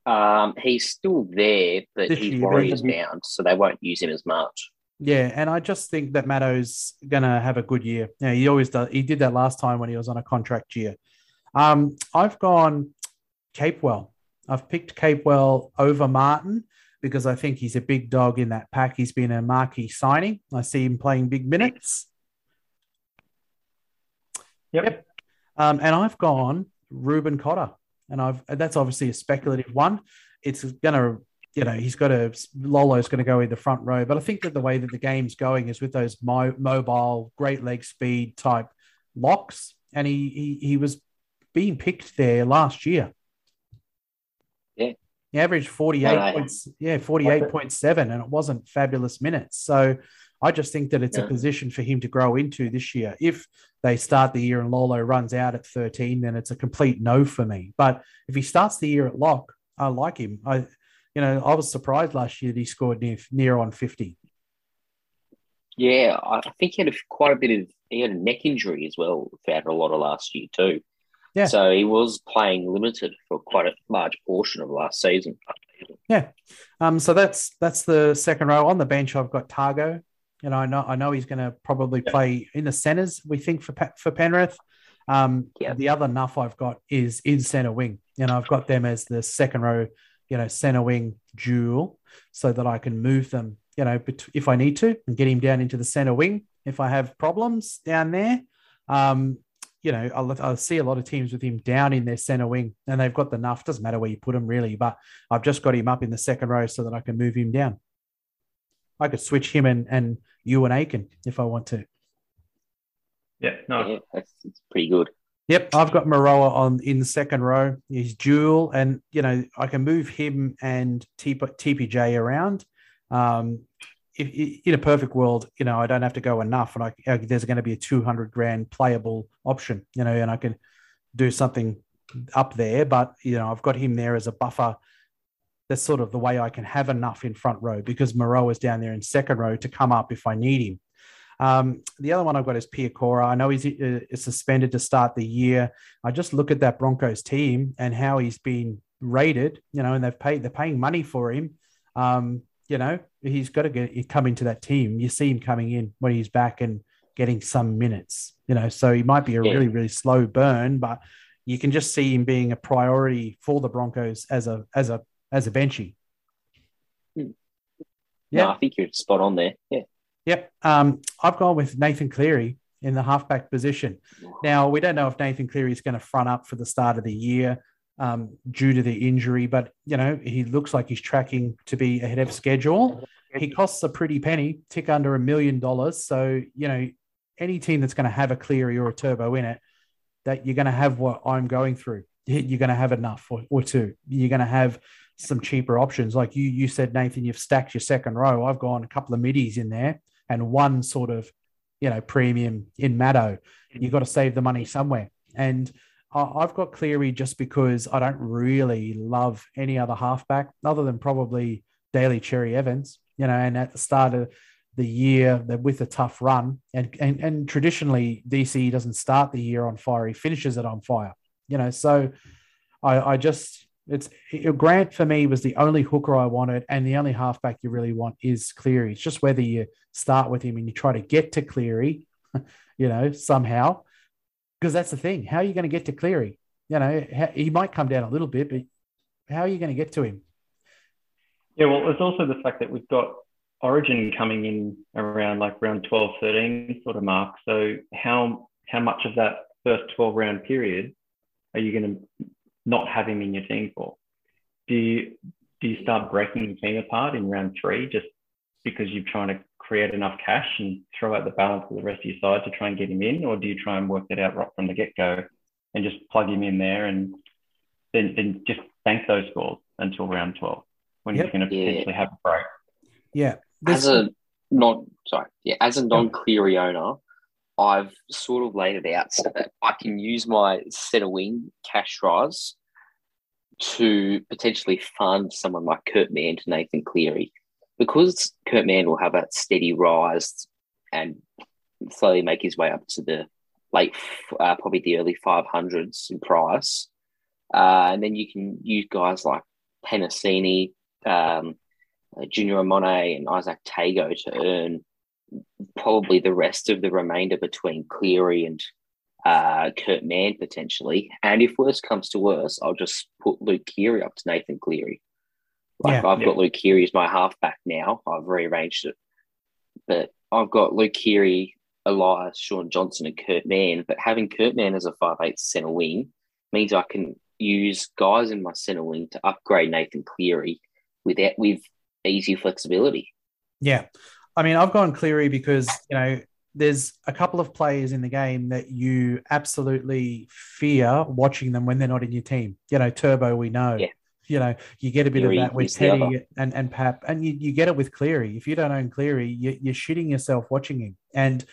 Um, he's still there, but this his Warriors bound, so they won't use him as much. Yeah, and I just think that Matto's gonna have a good year. Yeah, he always does. He did that last time when he was on a contract year. Um, I've gone Capewell. I've picked Capewell over Martin because I think he's a big dog in that pack. He's been a marquee signing. I see him playing big minutes. Yep. yep. Um, and I've gone Reuben Cotter, and I've that's obviously a speculative one. It's going to you know, he's got a Lolo's going to go in the front row. But I think that the way that the game's going is with those mo- mobile, great leg speed type locks, and he, he he was being picked there last year. Yeah, he averaged forty eight points. Yeah, forty eight point seven, and it wasn't fabulous minutes. So I just think that it's yeah. a position for him to grow into this year. If they start the year and Lolo runs out at thirteen, then it's a complete no for me. But if he starts the year at lock, I like him. I you know, I was surprised last year that he scored near near on fifty. Yeah, I think he had a, quite a bit of he had a neck injury as well throughout a lot of last year too. Yeah. So he was playing limited for quite a large portion of last season. Yeah. Um. So that's that's the second row on the bench. I've got Tago. You know, I know I know he's going to probably yeah. play in the centres. We think for for Penrith. Um. Yeah. The other nuff I've got is in centre wing. You know, I've got them as the second row you know, center wing dual so that I can move them, you know, if I need to and get him down into the center wing if I have problems down there. Um, you know, I'll, I'll, see a lot of teams with him down in their center wing and they've got the enough. Doesn't matter where you put him really, but I've just got him up in the second row so that I can move him down. I could switch him and, and you and Euan Aitken if I want to. Yeah, no, yeah, that's, that's pretty good. Yep, I've got Moeroa on in the second row. He's dual, and you know I can move him and TPJ around. Um, if, in a perfect world, you know I don't have to go enough, and I, uh, there's going to be a 200 grand playable option, you know, and I can do something up there. But you know I've got him there as a buffer. That's sort of the way I can have enough in front row because Moeroa is down there in second row to come up if I need him. Um, the other one I've got is Piakura. I know he's uh, suspended to start the year. I just look at that Broncos team and how he's been rated, you know, and they've paid, they're paying money for him. Um, you know, he's got to get come into that team. You see him coming in when he's back and getting some minutes, you know, so he might be a really, really slow burn, but you can just see him being a priority for the Broncos as a, as a, as a benchy. Hmm. Yeah, no, I think you're spot on there. Yeah. Yep. Um, I've gone with Nathan Cleary in the halfback position. Now, we don't know if Nathan Cleary is going to front up for the start of the year um, due to the injury, but, you know, he looks like he's tracking to be ahead of schedule. He costs a pretty penny, tick under a million dollars. So, you know, any team that's going to have a Cleary or a Turbo in it, that you're going to have what I'm going through. You're going to have enough or, or two. You're going to have some cheaper options. Like you, you said, Nathan, you've stacked your second row. I've gone a couple of middies in there and one sort of, you know, premium in Maddo. Mm-hmm. You've got to save the money somewhere. And I've got Cleary just because I don't really love any other halfback other than probably Daly Cherry Evans, you know, and at the start of the year with a tough run. And, and, and traditionally, DC doesn't start the year on fire, he finishes it on fire, you know. So I, I just, it's Grant for me was the only hooker I wanted, and the only halfback you really want is Cleary. It's just whether you start with him and you try to get to Cleary, you know, somehow, because that's the thing. How are you going to get to Cleary? You know, he might come down a little bit, but how are you going to get to him? Yeah, well, there's also the fact that we've got Origin coming in around like round 12, 13 sort of mark. So how how much of that first 12 round period are you going to not have him in your team for? Do you do you start breaking the team apart in round three just because you're trying to create enough cash and throw out the balance of the rest of your side to try and get him in, or do you try and work that out right from the get go and just plug him in there and then, then just bank those scores until round 12 when yep. he's going to potentially yeah. have a break? Yeah, as a non sorry, yeah, as a non Cleary owner, I've sort of laid it out so that I can use my set of wing cash rise to potentially fund someone like Kurt Mann to Nathan Cleary. Because Kurt Mann will have that steady rise and slowly make his way up to the late, uh, probably the early 500s in price. Uh, and then you can use guys like Penisini, um, Junior Amone and Isaac Tago to earn probably the rest of the remainder between Cleary and uh, Kurt Mann potentially. And if worse comes to worse, I'll just put Luke Keary up to Nathan Cleary. Like yeah, I've yeah. got Luke Keary as my halfback now. I've rearranged it. But I've got Luke Keary, Ilias, Shaun Johnson, and Kurt Mann. But having Kurt Mann as a five eight centre wing means I can use guys in my centre wing to upgrade Nathan Cleary without with easy flexibility. Yeah. I mean, I've gone Cleary because, you know, there's a couple of players in the game that you absolutely fear watching them when they're not in your team. You know, Turbo, we know. Yeah. You know, you get a bit Cleary, of that with Teddy and, and Pap, and you, you get it with Cleary. If you don't own Cleary, you, you're shitting yourself watching him. And,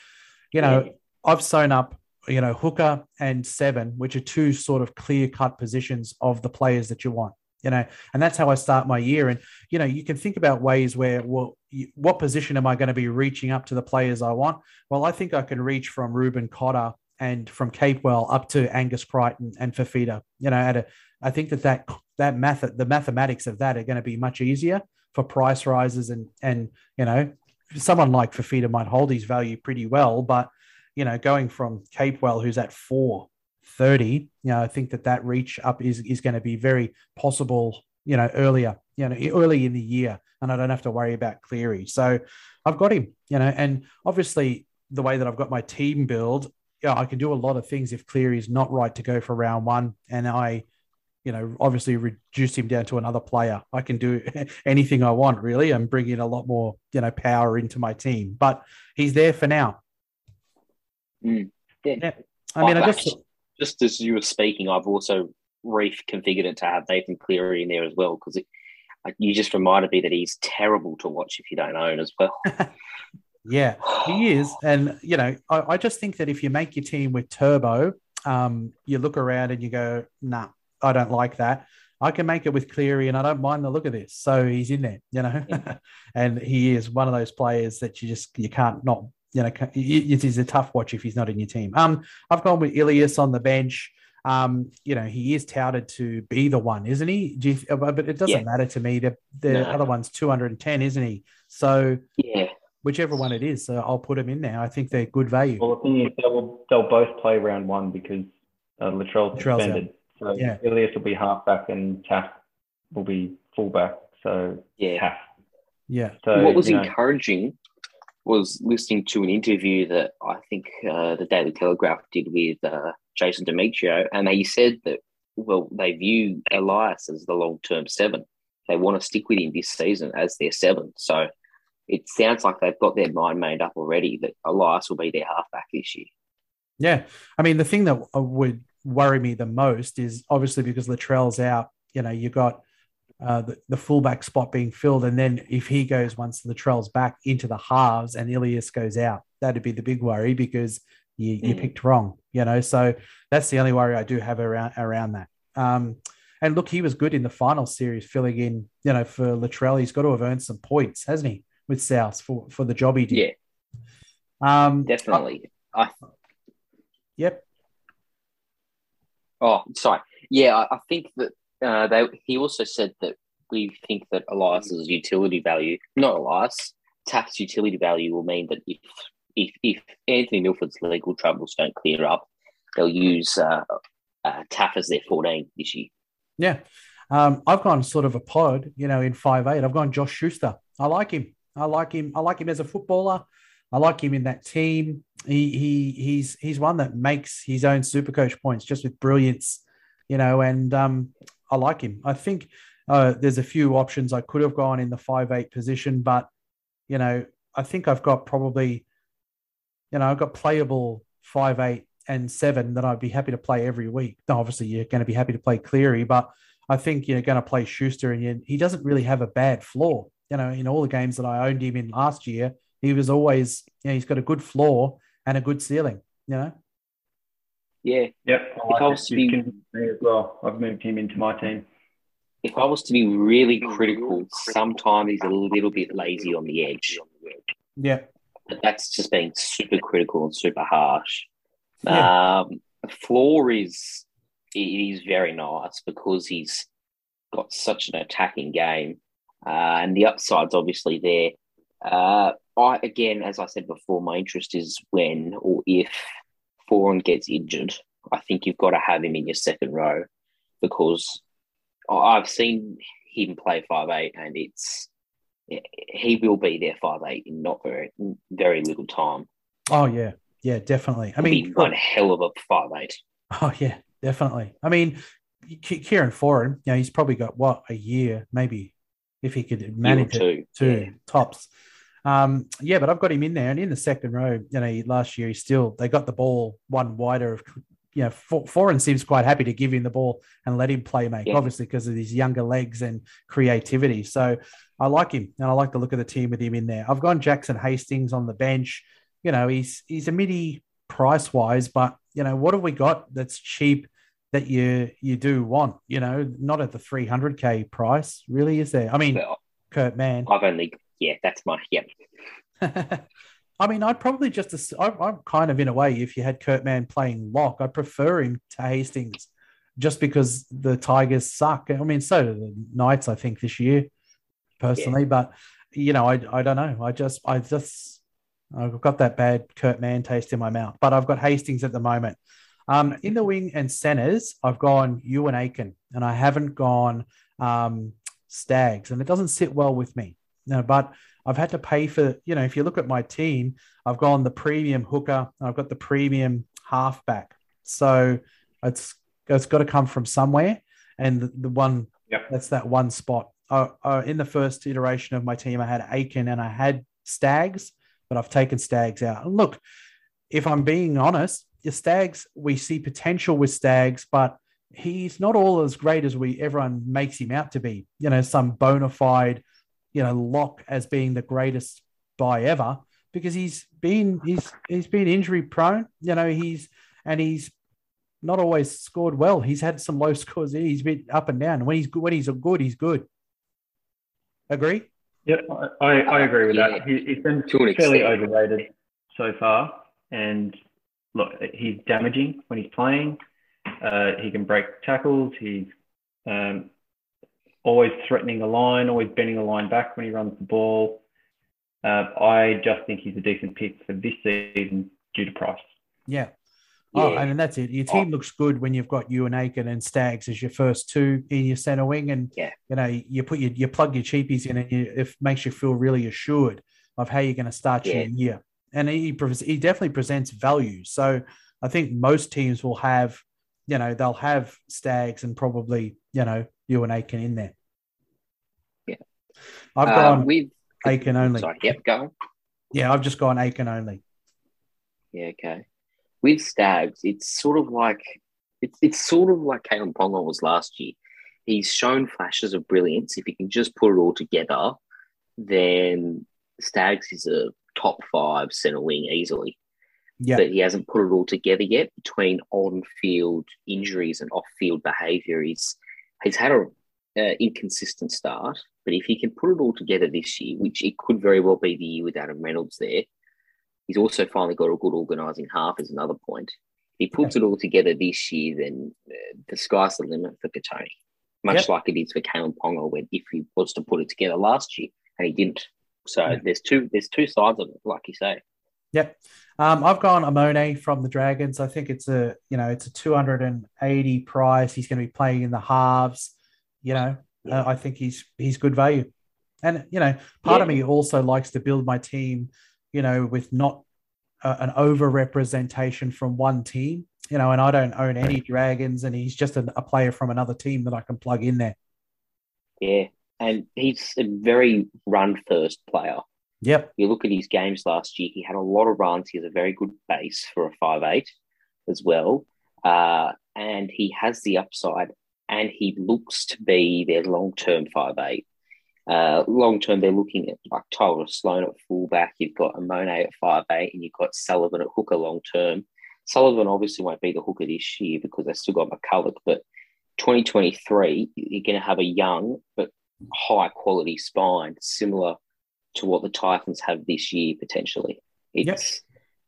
you know, yeah. I've sewn up, you know, hooker and seven, which are two sort of clear cut positions of the players that you want you know and that's how i start my year. And you know you can think about ways where well what position am i going to be reaching up to the players i want? Well i think i can reach from reuben cotter and from capewell up to angus crichton and fifita you know at a i think that that that method the mathematics of that are going to be much easier for price rises and and you know someone like fifita might hold his value pretty well but you know going from capewell who's at four 30, you know, I think that that reach up is, is going to be very possible, you know, earlier, you know, early in the year. And I don't have to worry about Cleary. So I've got him, you know, and obviously the way that I've got my team build, yeah, I can do a lot of things if Cleary is not right to go for round one. And I, you know, obviously reduce him down to another player. I can do anything I want really and bring in a lot more, you know, power into my team. But he's there for now. Mm. Yeah. I mean, I just just as you were speaking, I've also reconfigured it to have Nathan Cleary in there as well because you just reminded me that he's terrible to watch if you don't own as well. yeah, he is, and you know, I, I, just think that if you make your team with Turbo, um, you look around and you go, "Nah, I don't like that." I can make it with Cleary, and I don't mind the look of this. So he's in there, you know, yeah. and he is one of those players that you just you can't not you know, it is a tough watch if he's not in your team. Um, I've gone with Ilias on the bench. Um, you know, he is touted to be the one, isn't he? You, uh, but it doesn't yeah. matter to me. The the no. other one's 210, isn't he? So yeah, whichever one it is, so I'll put him in there. I think they're good value. Well, the thing is, they'll they'll both play round one because uh, Latrell's suspended. So yeah. Ilias will be halfback and Taaffe will be fullback. So yeah, Taaffe. Yeah. So what was encouraging know, was listening to an interview that I think uh, the Daily Telegraph did with uh, Jason Demetriou, and he said that well, they view Ilias as the long term seven. They want to stick with him this season as their seven. So it sounds like they've got their mind made up already that Ilias will be their halfback this year. Yeah, I mean the thing that would worry me the most is obviously because Latrell's out. You know, you got uh, the, the fullback spot being filled. And then if he goes once Latrell's back into the halves and Ilias goes out, that'd be the big worry because you, you mm. picked wrong, you know. So that's the only worry I do have around around that. Um, and look, he was good in the final series, filling in, you know, for Latrell. He's got to have earned some points, hasn't he, with South for, for the job he did? Yeah. Um, Definitely. I, yep. Oh, sorry. Yeah, I, I think that uh, they, he also said that we think that Ilias's utility value, not Ilias, Taaffe's utility value will mean that if if, if Anthony Milford's legal troubles don't clear up, they'll use uh, uh, Taaffe as their 14 this year. Yeah. Um, I've gone sort of a pod, you know, in five eight. I've gone Josh Schuster. I like him. I like him. I like him as a footballer. I like him in that team. He he he's he's one that makes his own super coach points just with brilliance, you know, and um, I like him. I think uh, there's a few options I could have gone in the five eight position, but you know, I think I've got probably, you know, I've got playable five eight and seven that I'd be happy to play every week. Now, obviously, you're going to be happy to play Cleary, but I think you're going to play Schuster, and he doesn't really have a bad floor. You know, in all the games that I owned him in last year, he was always, you know, he's got a good floor and a good ceiling. You know. Yeah. Yep. I if I was to be as well, I've moved him into my team. If I was to be really critical, sometimes he's a little bit lazy on the edge. Yeah. But that's just being super critical and super harsh. Yeah. Um, floor is it is very nice because he's got such an attacking game, uh, and the upside's obviously there. Uh, I again, as I said before, my interest is when or if Foran gets injured. I think you've got to have him in your second row because I've seen him play five eight, and it's he will be there five eight in not very very little time. Oh yeah, yeah, definitely. I mean, one hell of a five eight. Oh yeah, definitely. I mean, Kieran Foran, you know, he's probably got what a year, maybe if he could manage two, two yeah. tops. Um, yeah, but I've got him in there, and in the second row, you know, last year he still they got the ball one wider of. You know, Foran seems quite happy to give him the ball and let him play make, yeah. obviously because of his younger legs and creativity. So I like him, and I like the look of the team with him in there. I've gone Jackson Hastings on the bench. You know, he's he's a midi price wise, but you know, what have we got that's cheap that you you do want? You know, not at the 300k price, really, is there? I mean, Kurt Mann, I've only yeah, that's my yeah. I mean, I'd probably just I'm kind of in a way if you had Kurt Mann playing lock, I'd prefer him to Hastings just because the Tigers suck. I mean, so do the Knights, I think, this year, personally. Yeah. But you know, I I don't know. I just I just I've got that bad Kurt Mann taste in my mouth. But I've got Hastings at the moment. Um, in the wing and centers, I've gone Euan Aitken, and I haven't gone um, Staggs, and it doesn't sit well with me. Know, but I've had to pay for, you know, if you look at my team, I've gone the premium hooker, I've got the premium halfback. So it's it's got to come from somewhere, and the, the one yep. that's that one spot. Uh, uh, in the first iteration of my team, I had Aitken and I had Staggs, but I've taken Staggs out. And look, if I'm being honest, your Staggs, we see potential with Staggs, but he's not all as great as we everyone makes him out to be. You know, some bona fide, you know, lock as being the greatest buy ever because he's been he's he's been injury prone. You know, he's and he's not always scored well. He's had some low scores. He's been up and down. When he's good, when he's good, he's good. Agree? Yeah, I, I agree with yeah. that. He, has been fairly overrated so far, and look, he's damaging when he's playing. Uh, he can break tackles. He's um, always threatening the line, always bending the line back when he runs the ball. Uh, I just think he's a decent pick for this season due to price. Yeah. Oh, and that's it. Your team oh. looks good when you've got you and Aitken and Staggs as your first two in your center wing, and yeah. you know you put your you plug your cheapies in, and you, it makes you feel really assured of how you're going to start yeah. your year and he he definitely presents value. So I think most teams will have, you know, they'll have Staggs and probably you know Euan Aitken in there. Yeah, I've uh, gone with Aitken only. Sorry, yep, go. Yeah, I've just gone Aitken only. Yeah, okay. With Staggs, it's sort of like it's it's sort of like Kalyn Ponga was last year. He's shown flashes of brilliance. If he can just put it all together, then Staggs is a top five centre wing easily. Yeah. But he hasn't put it all together yet between on field injuries and off field behaviour. He's, he's had a uh, inconsistent start, but if he can put it all together this year, which it could very well be the year with Adam Reynolds there, he's also finally got a good organising half, is another point. If he puts yeah. it all together this year, then uh, the sky's the limit for Kotoni, much yep. like it is for Kalyn Ponga when if he was to put it together last year and he didn't. So yeah. there's two there's two sides of it, like you say. Yep. Um, I've gone Amone from the Dragons. I think it's a you know it's a 280 price. He's going to be playing in the halves. You know, yeah. uh, I think he's he's good value. And you know, part yeah. of me also likes to build my team, you know, with not uh, an over representation from one team. You know, and I don't own any dragons, and he's just a, a player from another team that I can plug in there. Yeah, and he's a very run first player. Yep. You look at his games last year; he had a lot of runs. He has a very good base for a five eight, as well, uh, and he has the upside. And he looks to be their long term five eight. Uh, long term, they're looking at like Tyrell Sloan at fullback. You've got Amone at five eight, and you've got Sullivan at hooker long term. Sullivan obviously won't be the hooker this year because they've still got McCullough, but 2023, you're going to have a young but high quality spine, similar to what the Titans have this year potentially. It's yes.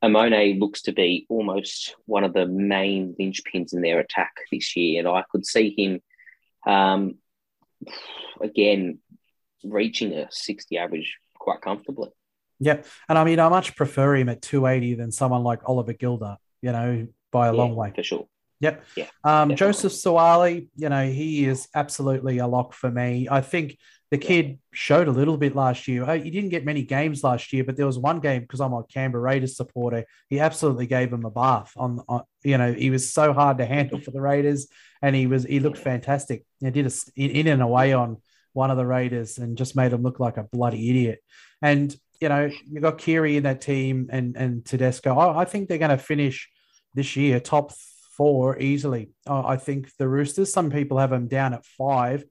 Amone looks to be almost one of the main linchpins in their attack this year, and I could see him um, again reaching a 60 average quite comfortably. Yep. And I mean, I much prefer him at 280 than someone like Oliver Gildart, you know, by a yeah, long way. For sure. Yep. Yeah. Um, Joseph Suaalii, you know, he is absolutely a lock for me. I think the kid showed a little bit last year. He didn't get many games last year, but there was one game because I'm a Canberra Raiders supporter. He absolutely gave him a bath. On, on you know, he was so hard to handle for the Raiders, and he was he looked fantastic. He did a in and away on one of the Raiders and just made him look like a bloody idiot. And you know, you got Keary in that team and and Tedesco. I, I think they're going to finish this year top four easily. I think the Roosters. Some people have them down at five.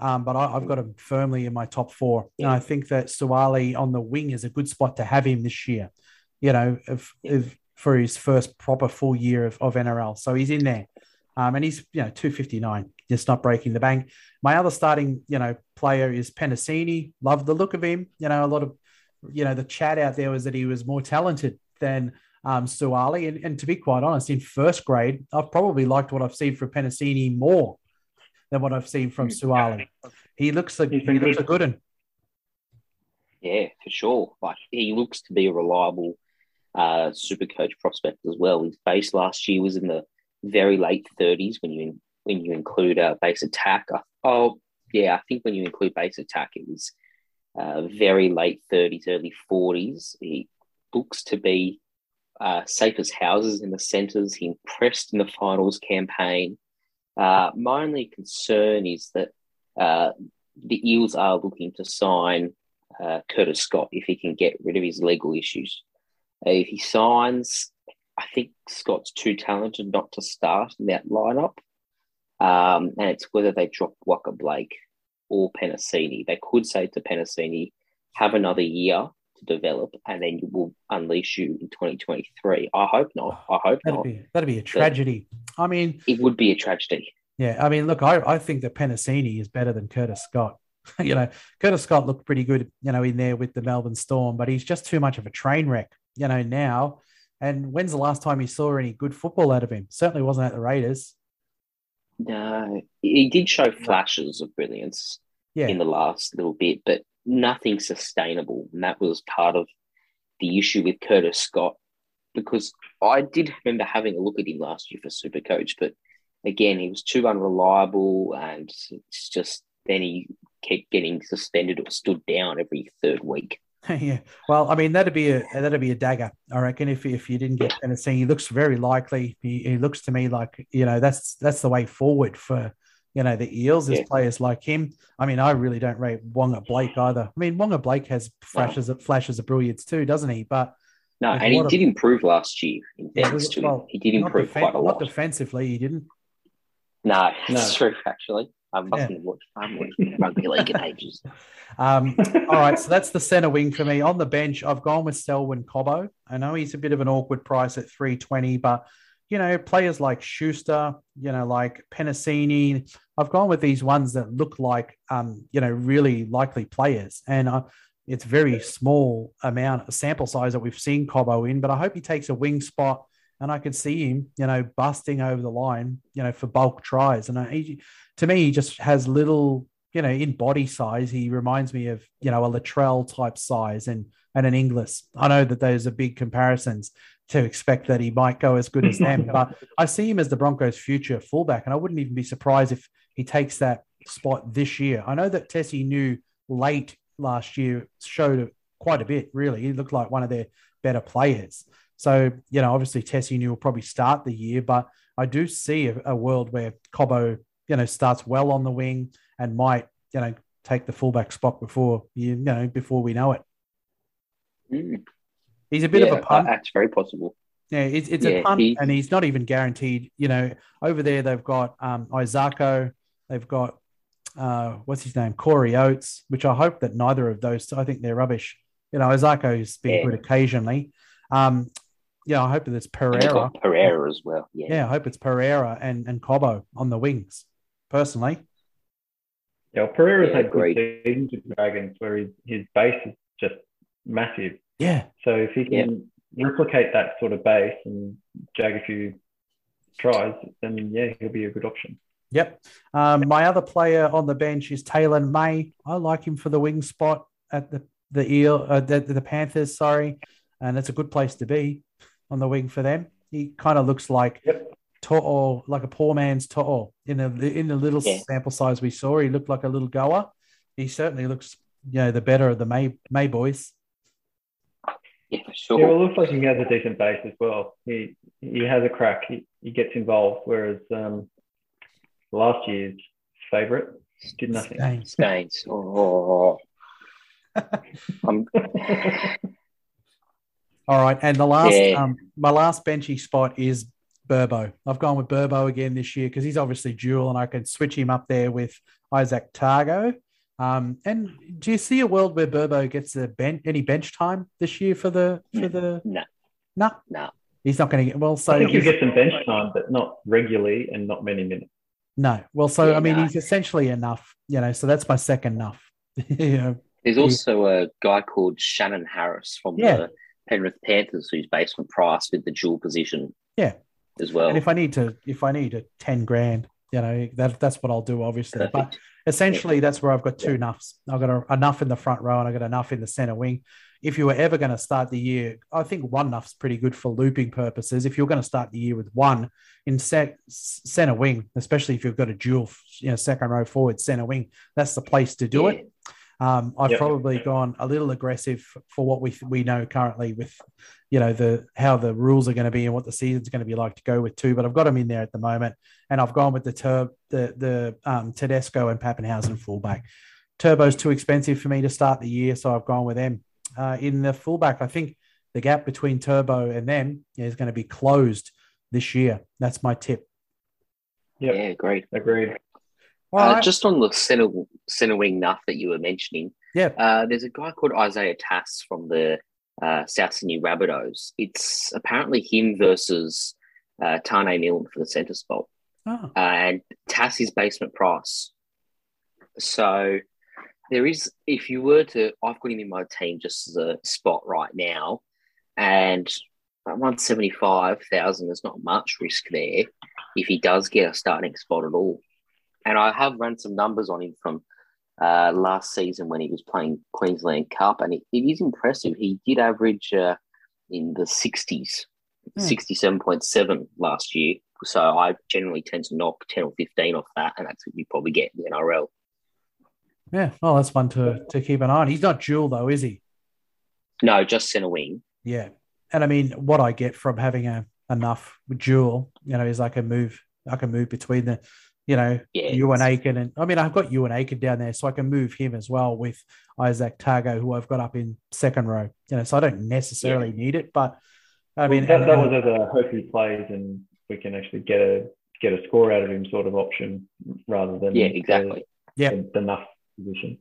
Um, but I, have got him firmly in my top four. And I think that Suaalii on the wing is a good spot to have him this year, you know, if, if for his first proper full year of, of NRL. So he's in there. Um, and he's, you know, 259 just not breaking the bank. My other starting, you know, player is Penisini. Love the look of him. You know, a lot of, you know, the chat out there was that he was more talented than um, Suaalii. And, and to be quite honest, in first grade, I've probably liked what I've seen from Penisini more than what I've seen from Suaalii. He looks like he looks a good one. Yeah, for sure. Like he looks to be a reliable uh, super coach prospect as well. His base last year was in the very late 30s when you when you include uh, base attack. Oh, yeah, I think when you include base attack, it was uh, very late 30s, early 40s. He looks to be uh, safe as houses in the centres. He impressed in the finals campaign. Uh, my only concern is that uh, the Eels are looking to sign uh, Curtis Scott if he can get rid of his legal issues. if he signs, I think Scott's too talented not to start in that lineup. Um, and it's whether they drop Waqa Blake or Penisini. They could say to Penisini, have another year to develop, and then you will unleash you in 2023. I hope not. I hope that'd not. Be, that'd be a tragedy. But I mean, it would be a tragedy. Yeah, I mean, look, I, I think that Penisini is better than Curtis Scott. you know, Curtis Scott looked pretty good, you know, in there with the Melbourne Storm, but he's just too much of a train wreck, you know, now. And when's the last time you saw any good football out of him? Certainly wasn't at the Raiders. No, he did show flashes of brilliance yeah. in the last little bit, but nothing sustainable. And that was part of the issue with Curtis Scott because I did remember having a look at him last year for Super Coach, but again, he was too unreliable and it's just then he kept getting suspended or stood down every third week. yeah. Well, I mean, that'd be a that'd be a dagger. I reckon if if you didn't get Tennessee, he looks very likely. He, he looks to me like you know that's that's the way forward for you know the Eels is yeah. players like him. I mean, I really don't rate Waqa Blake either. I mean, Waqa Blake has flashes of flashes of brilliance too, doesn't he? But no, and he did improve last year. In yeah, to well, him. he did improve defen- quite a lot. Not defensively, he didn't. No, no. that's true. Actually, I mustn't yeah. watched rugby league in ages. Um, all right, so that's the centre wing for me. On the bench, I've gone with Selwyn Cobbo. I know he's a bit of an awkward price at 320, but you know, players like Schuster, you know, like Penisini, I've gone with these ones that look like, um, you know, really likely players. And uh, it's very small amount, of sample size that we've seen Cobbo in, but I hope he takes a wing spot and I could see him, you know, busting over the line, you know, for bulk tries. And I, he, to me, he just has little, you know, in body size, he reminds me of, you know, a Latrell type size and and an Inglis. I know that those are big comparisons to expect that he might go as good as them, but I see him as the Broncos' future fullback, and I wouldn't even be surprised if he takes that spot this year. I know that Tesi Niu late last year showed quite a bit. Really, he looked like one of their better players. So you know, obviously Tesi will probably start the year, but I do see a, a world where Cobbo, you know, starts well on the wing and might you know take the fullback spot before you, you know before we know it. Mm. He's a bit yeah, of a punt. That's very possible. Yeah, it's, it's Yeah, a punt, he- and he's not even guaranteed. You know, over there they've got um, Isaako, they've got uh, what's his name, Corey Oates, which I hope that neither of those. I think they're rubbish. You know, Isaako's been Yeah. good occasionally. Um, yeah, I hope that it's Pereira. Pereira as well. Yeah. Yeah, I hope it's Pereira and and Cobbo on the wings. Personally, Yeah, well, Pereira's Yeah, had good agreed. seasons with Dragons where his, his base is just massive. yeah, So if he can replicate that sort of base and jag a few tries, then yeah, he'll be a good option. Yep. Um, my other player on the bench is Taylor May. I like him for the wing spot at the the eel, uh, the, the Panthers. Sorry, and it's a good place to be on the wing for them. He kind of looks like Yep. To'o, like a poor man's To'o. In the in the little Yeah. sample size we saw, he looked like a little goer. He certainly looks, you know, the better of the May May boys. Yeah, for Yeah, sure. well, it looks like he has a decent base as well. He he has a crack. He, he gets involved, whereas um, last year's favourite did nothing. Dang. Stains. Oh. I'm, All right, and the last, Yeah. um, my last benchy spot is Burbo. I've gone with Burbo again this year because he's obviously dual, and I can switch him up there with Izack Tago. Um, and do you see a world where Burbo gets a bench, any bench time this year for the for the? No. no, no. he's not going to get. Well, so I think he'll he's- get some bench time, but not regularly and not many minutes. No. Well, so Yeah, I mean, no. he's essentially enough, you know. So that's my second enough. you know, There's Yeah. also a guy called Shannon Harris from Yeah. the Penrith Panthers who's based on price with the dual position. Yeah. As well. and if I need to, if I need a ten grand, you know, that that's what I'll do, obviously. But Perfect. essentially that's where I've got two nuffs. I've got a, enough in the front row and I've got enough in the center wing. If you were ever going to start the year, I think one nuff's pretty good for looping purposes. If you're going to start the year with one in sec, center wing, especially if you've got a dual, you know, second row forward center wing, that's the place to do Yeah. it. Um, I've Yep. probably gone a little aggressive for what we we know currently with, you know, the how the rules are going to be and what the season's going to be like to go with two. But I've got them in there at the moment, and I've gone with the Tur- the the um, Tedesco and Papenhuyzen fullback. Turbo's too expensive for me to start the year, so I've gone with them. Uh, in the fullback, I think the gap between Turbo and them is going to be closed this year. That's my tip. Yep. Yeah, great. Agreed. All Uh, right. Just on the center center wing nuff that you were mentioning, Yeah. uh, there's a guy called Isaiah Tass from the uh, South Sydney Rabbitohs. It's apparently him versus uh, Taane Milne for the centre spot, Oh, uh, and Tass is basement price. So there is, if you were to, I've got him in my team just as a spot right now, and at one seventy five thousand, there's not much risk there if he does get a starting spot at all. And I have run some numbers on him from uh, last season when he was playing Queensland Cup, and it, it is impressive. He did average uh, in the 60s, Hmm. 67.7 last year. So I generally tend to knock 10 or 15 off that, and that's what you probably get in the NRL. Yeah. Well, that's one to to keep an eye on. He's not dual though, is he? No, just centre wing. Yeah. And I mean, what I get from having a enough dual, you know, is I can move, I can move between the, you know, Yeah, you and it's- Aitken, and I mean, I've got Euan Aitken down there, so I can move him as well with Izack Tago, who I've got up in second row. You know, so I don't necessarily need it, but I mean, that, that was as a hope he plays and we can actually get a get a score out of him sort of option rather than Yeah, exactly. Yeah. the, the enough position.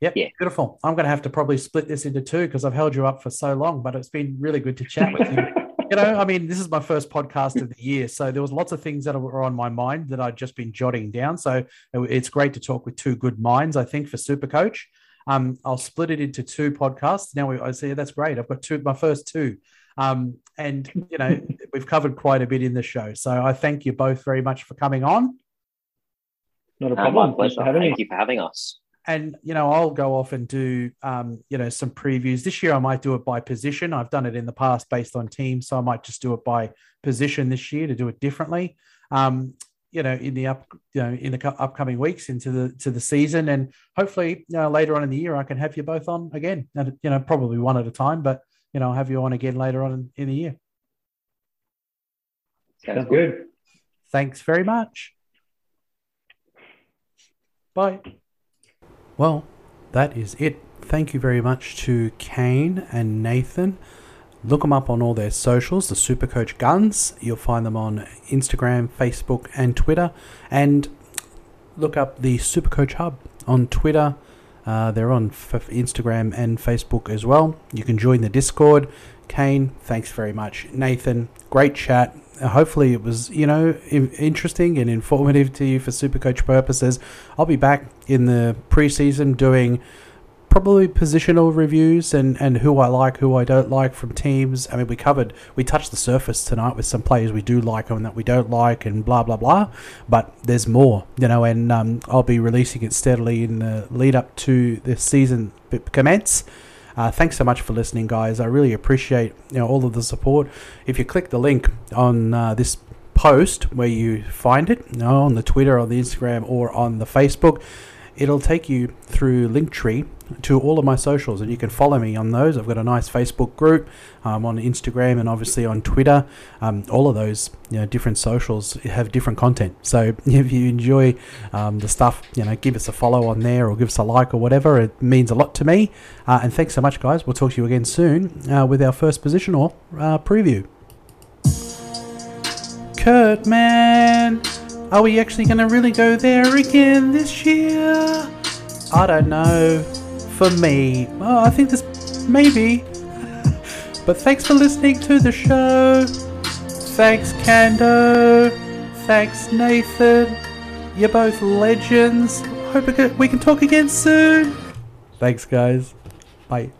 Yep, Yeah. beautiful. I'm going to have to probably split this into two because I've held you up for so long, but it's been really good to chat with you. you know, I mean, this is my first podcast of the year, so there was lots of things that were on my mind that I'd just been jotting down. So it's great to talk with two good minds. I think for Super Coach, um, I'll split it into two podcasts. Now we, I say that's great. I've got two, my first two, um, and you know, we've covered quite a bit in the show. So I thank you both very much for coming on. Not a Uh, problem. my Thanks pleasure. for having me. Thank you for having us. and you know i'll go off and do um, you know some previews this year i might do it by position i've done it in the past based on teams so i might just do it by position this year to do it differently um, you know, in the up, you know, in the upcoming weeks into the to the season, and hopefully, you know, later on in the year, I can have you both on again. And you know, probably one at a time, but you know, I'll have you on again later on in, in the year. Sounds good. Thanks very much. Bye. Well, that is it. Thank you very much to Kane and Nathan. Look them up on all their socials, the Supercoach Guns. You'll find them on Instagram, Facebook, and Twitter. And look up the Supercoach Hub on Twitter. Uh, they're on F- Instagram and Facebook as well. You can join the Discord. Kane, thanks very much. Nathan, great chat. Hopefully, it was you know interesting and informative to you for Supercoach purposes. I'll be back in the preseason doing probably positional reviews and, and who I like, who I don't like from teams. I mean, we covered, we touched the surface tonight with some players we do like and that we don't like, and blah blah blah. But there's more, you know, and um, I'll be releasing it steadily in the lead up to the season commence. Uh, thanks so much for listening, guys. I really appreciate you know all of the support. If you click the link on uh, this post where you find it, you know, on the Twitter, on the Instagram, or on the Facebook it'll take you through Linktree to all of my socials, and you can follow me on those. I've got a nice Facebook group um, on Instagram and obviously on Twitter. Um, all of those you know, different socials have different content. So if you enjoy um, the stuff, you know, give us a follow on there or give us a like or whatever. It means a lot to me. Uh, and thanks so much, guys. We'll talk to you again soon uh, with our first positional uh, preview. Kurt, Mann. Are we actually going to really go there again this year? I don't know. For me, oh, I think this maybe. but thanks for listening to the show. Thanks, Kando. Thanks, Nathan. You're both legends. Hope we can talk again soon. Thanks, guys. Bye.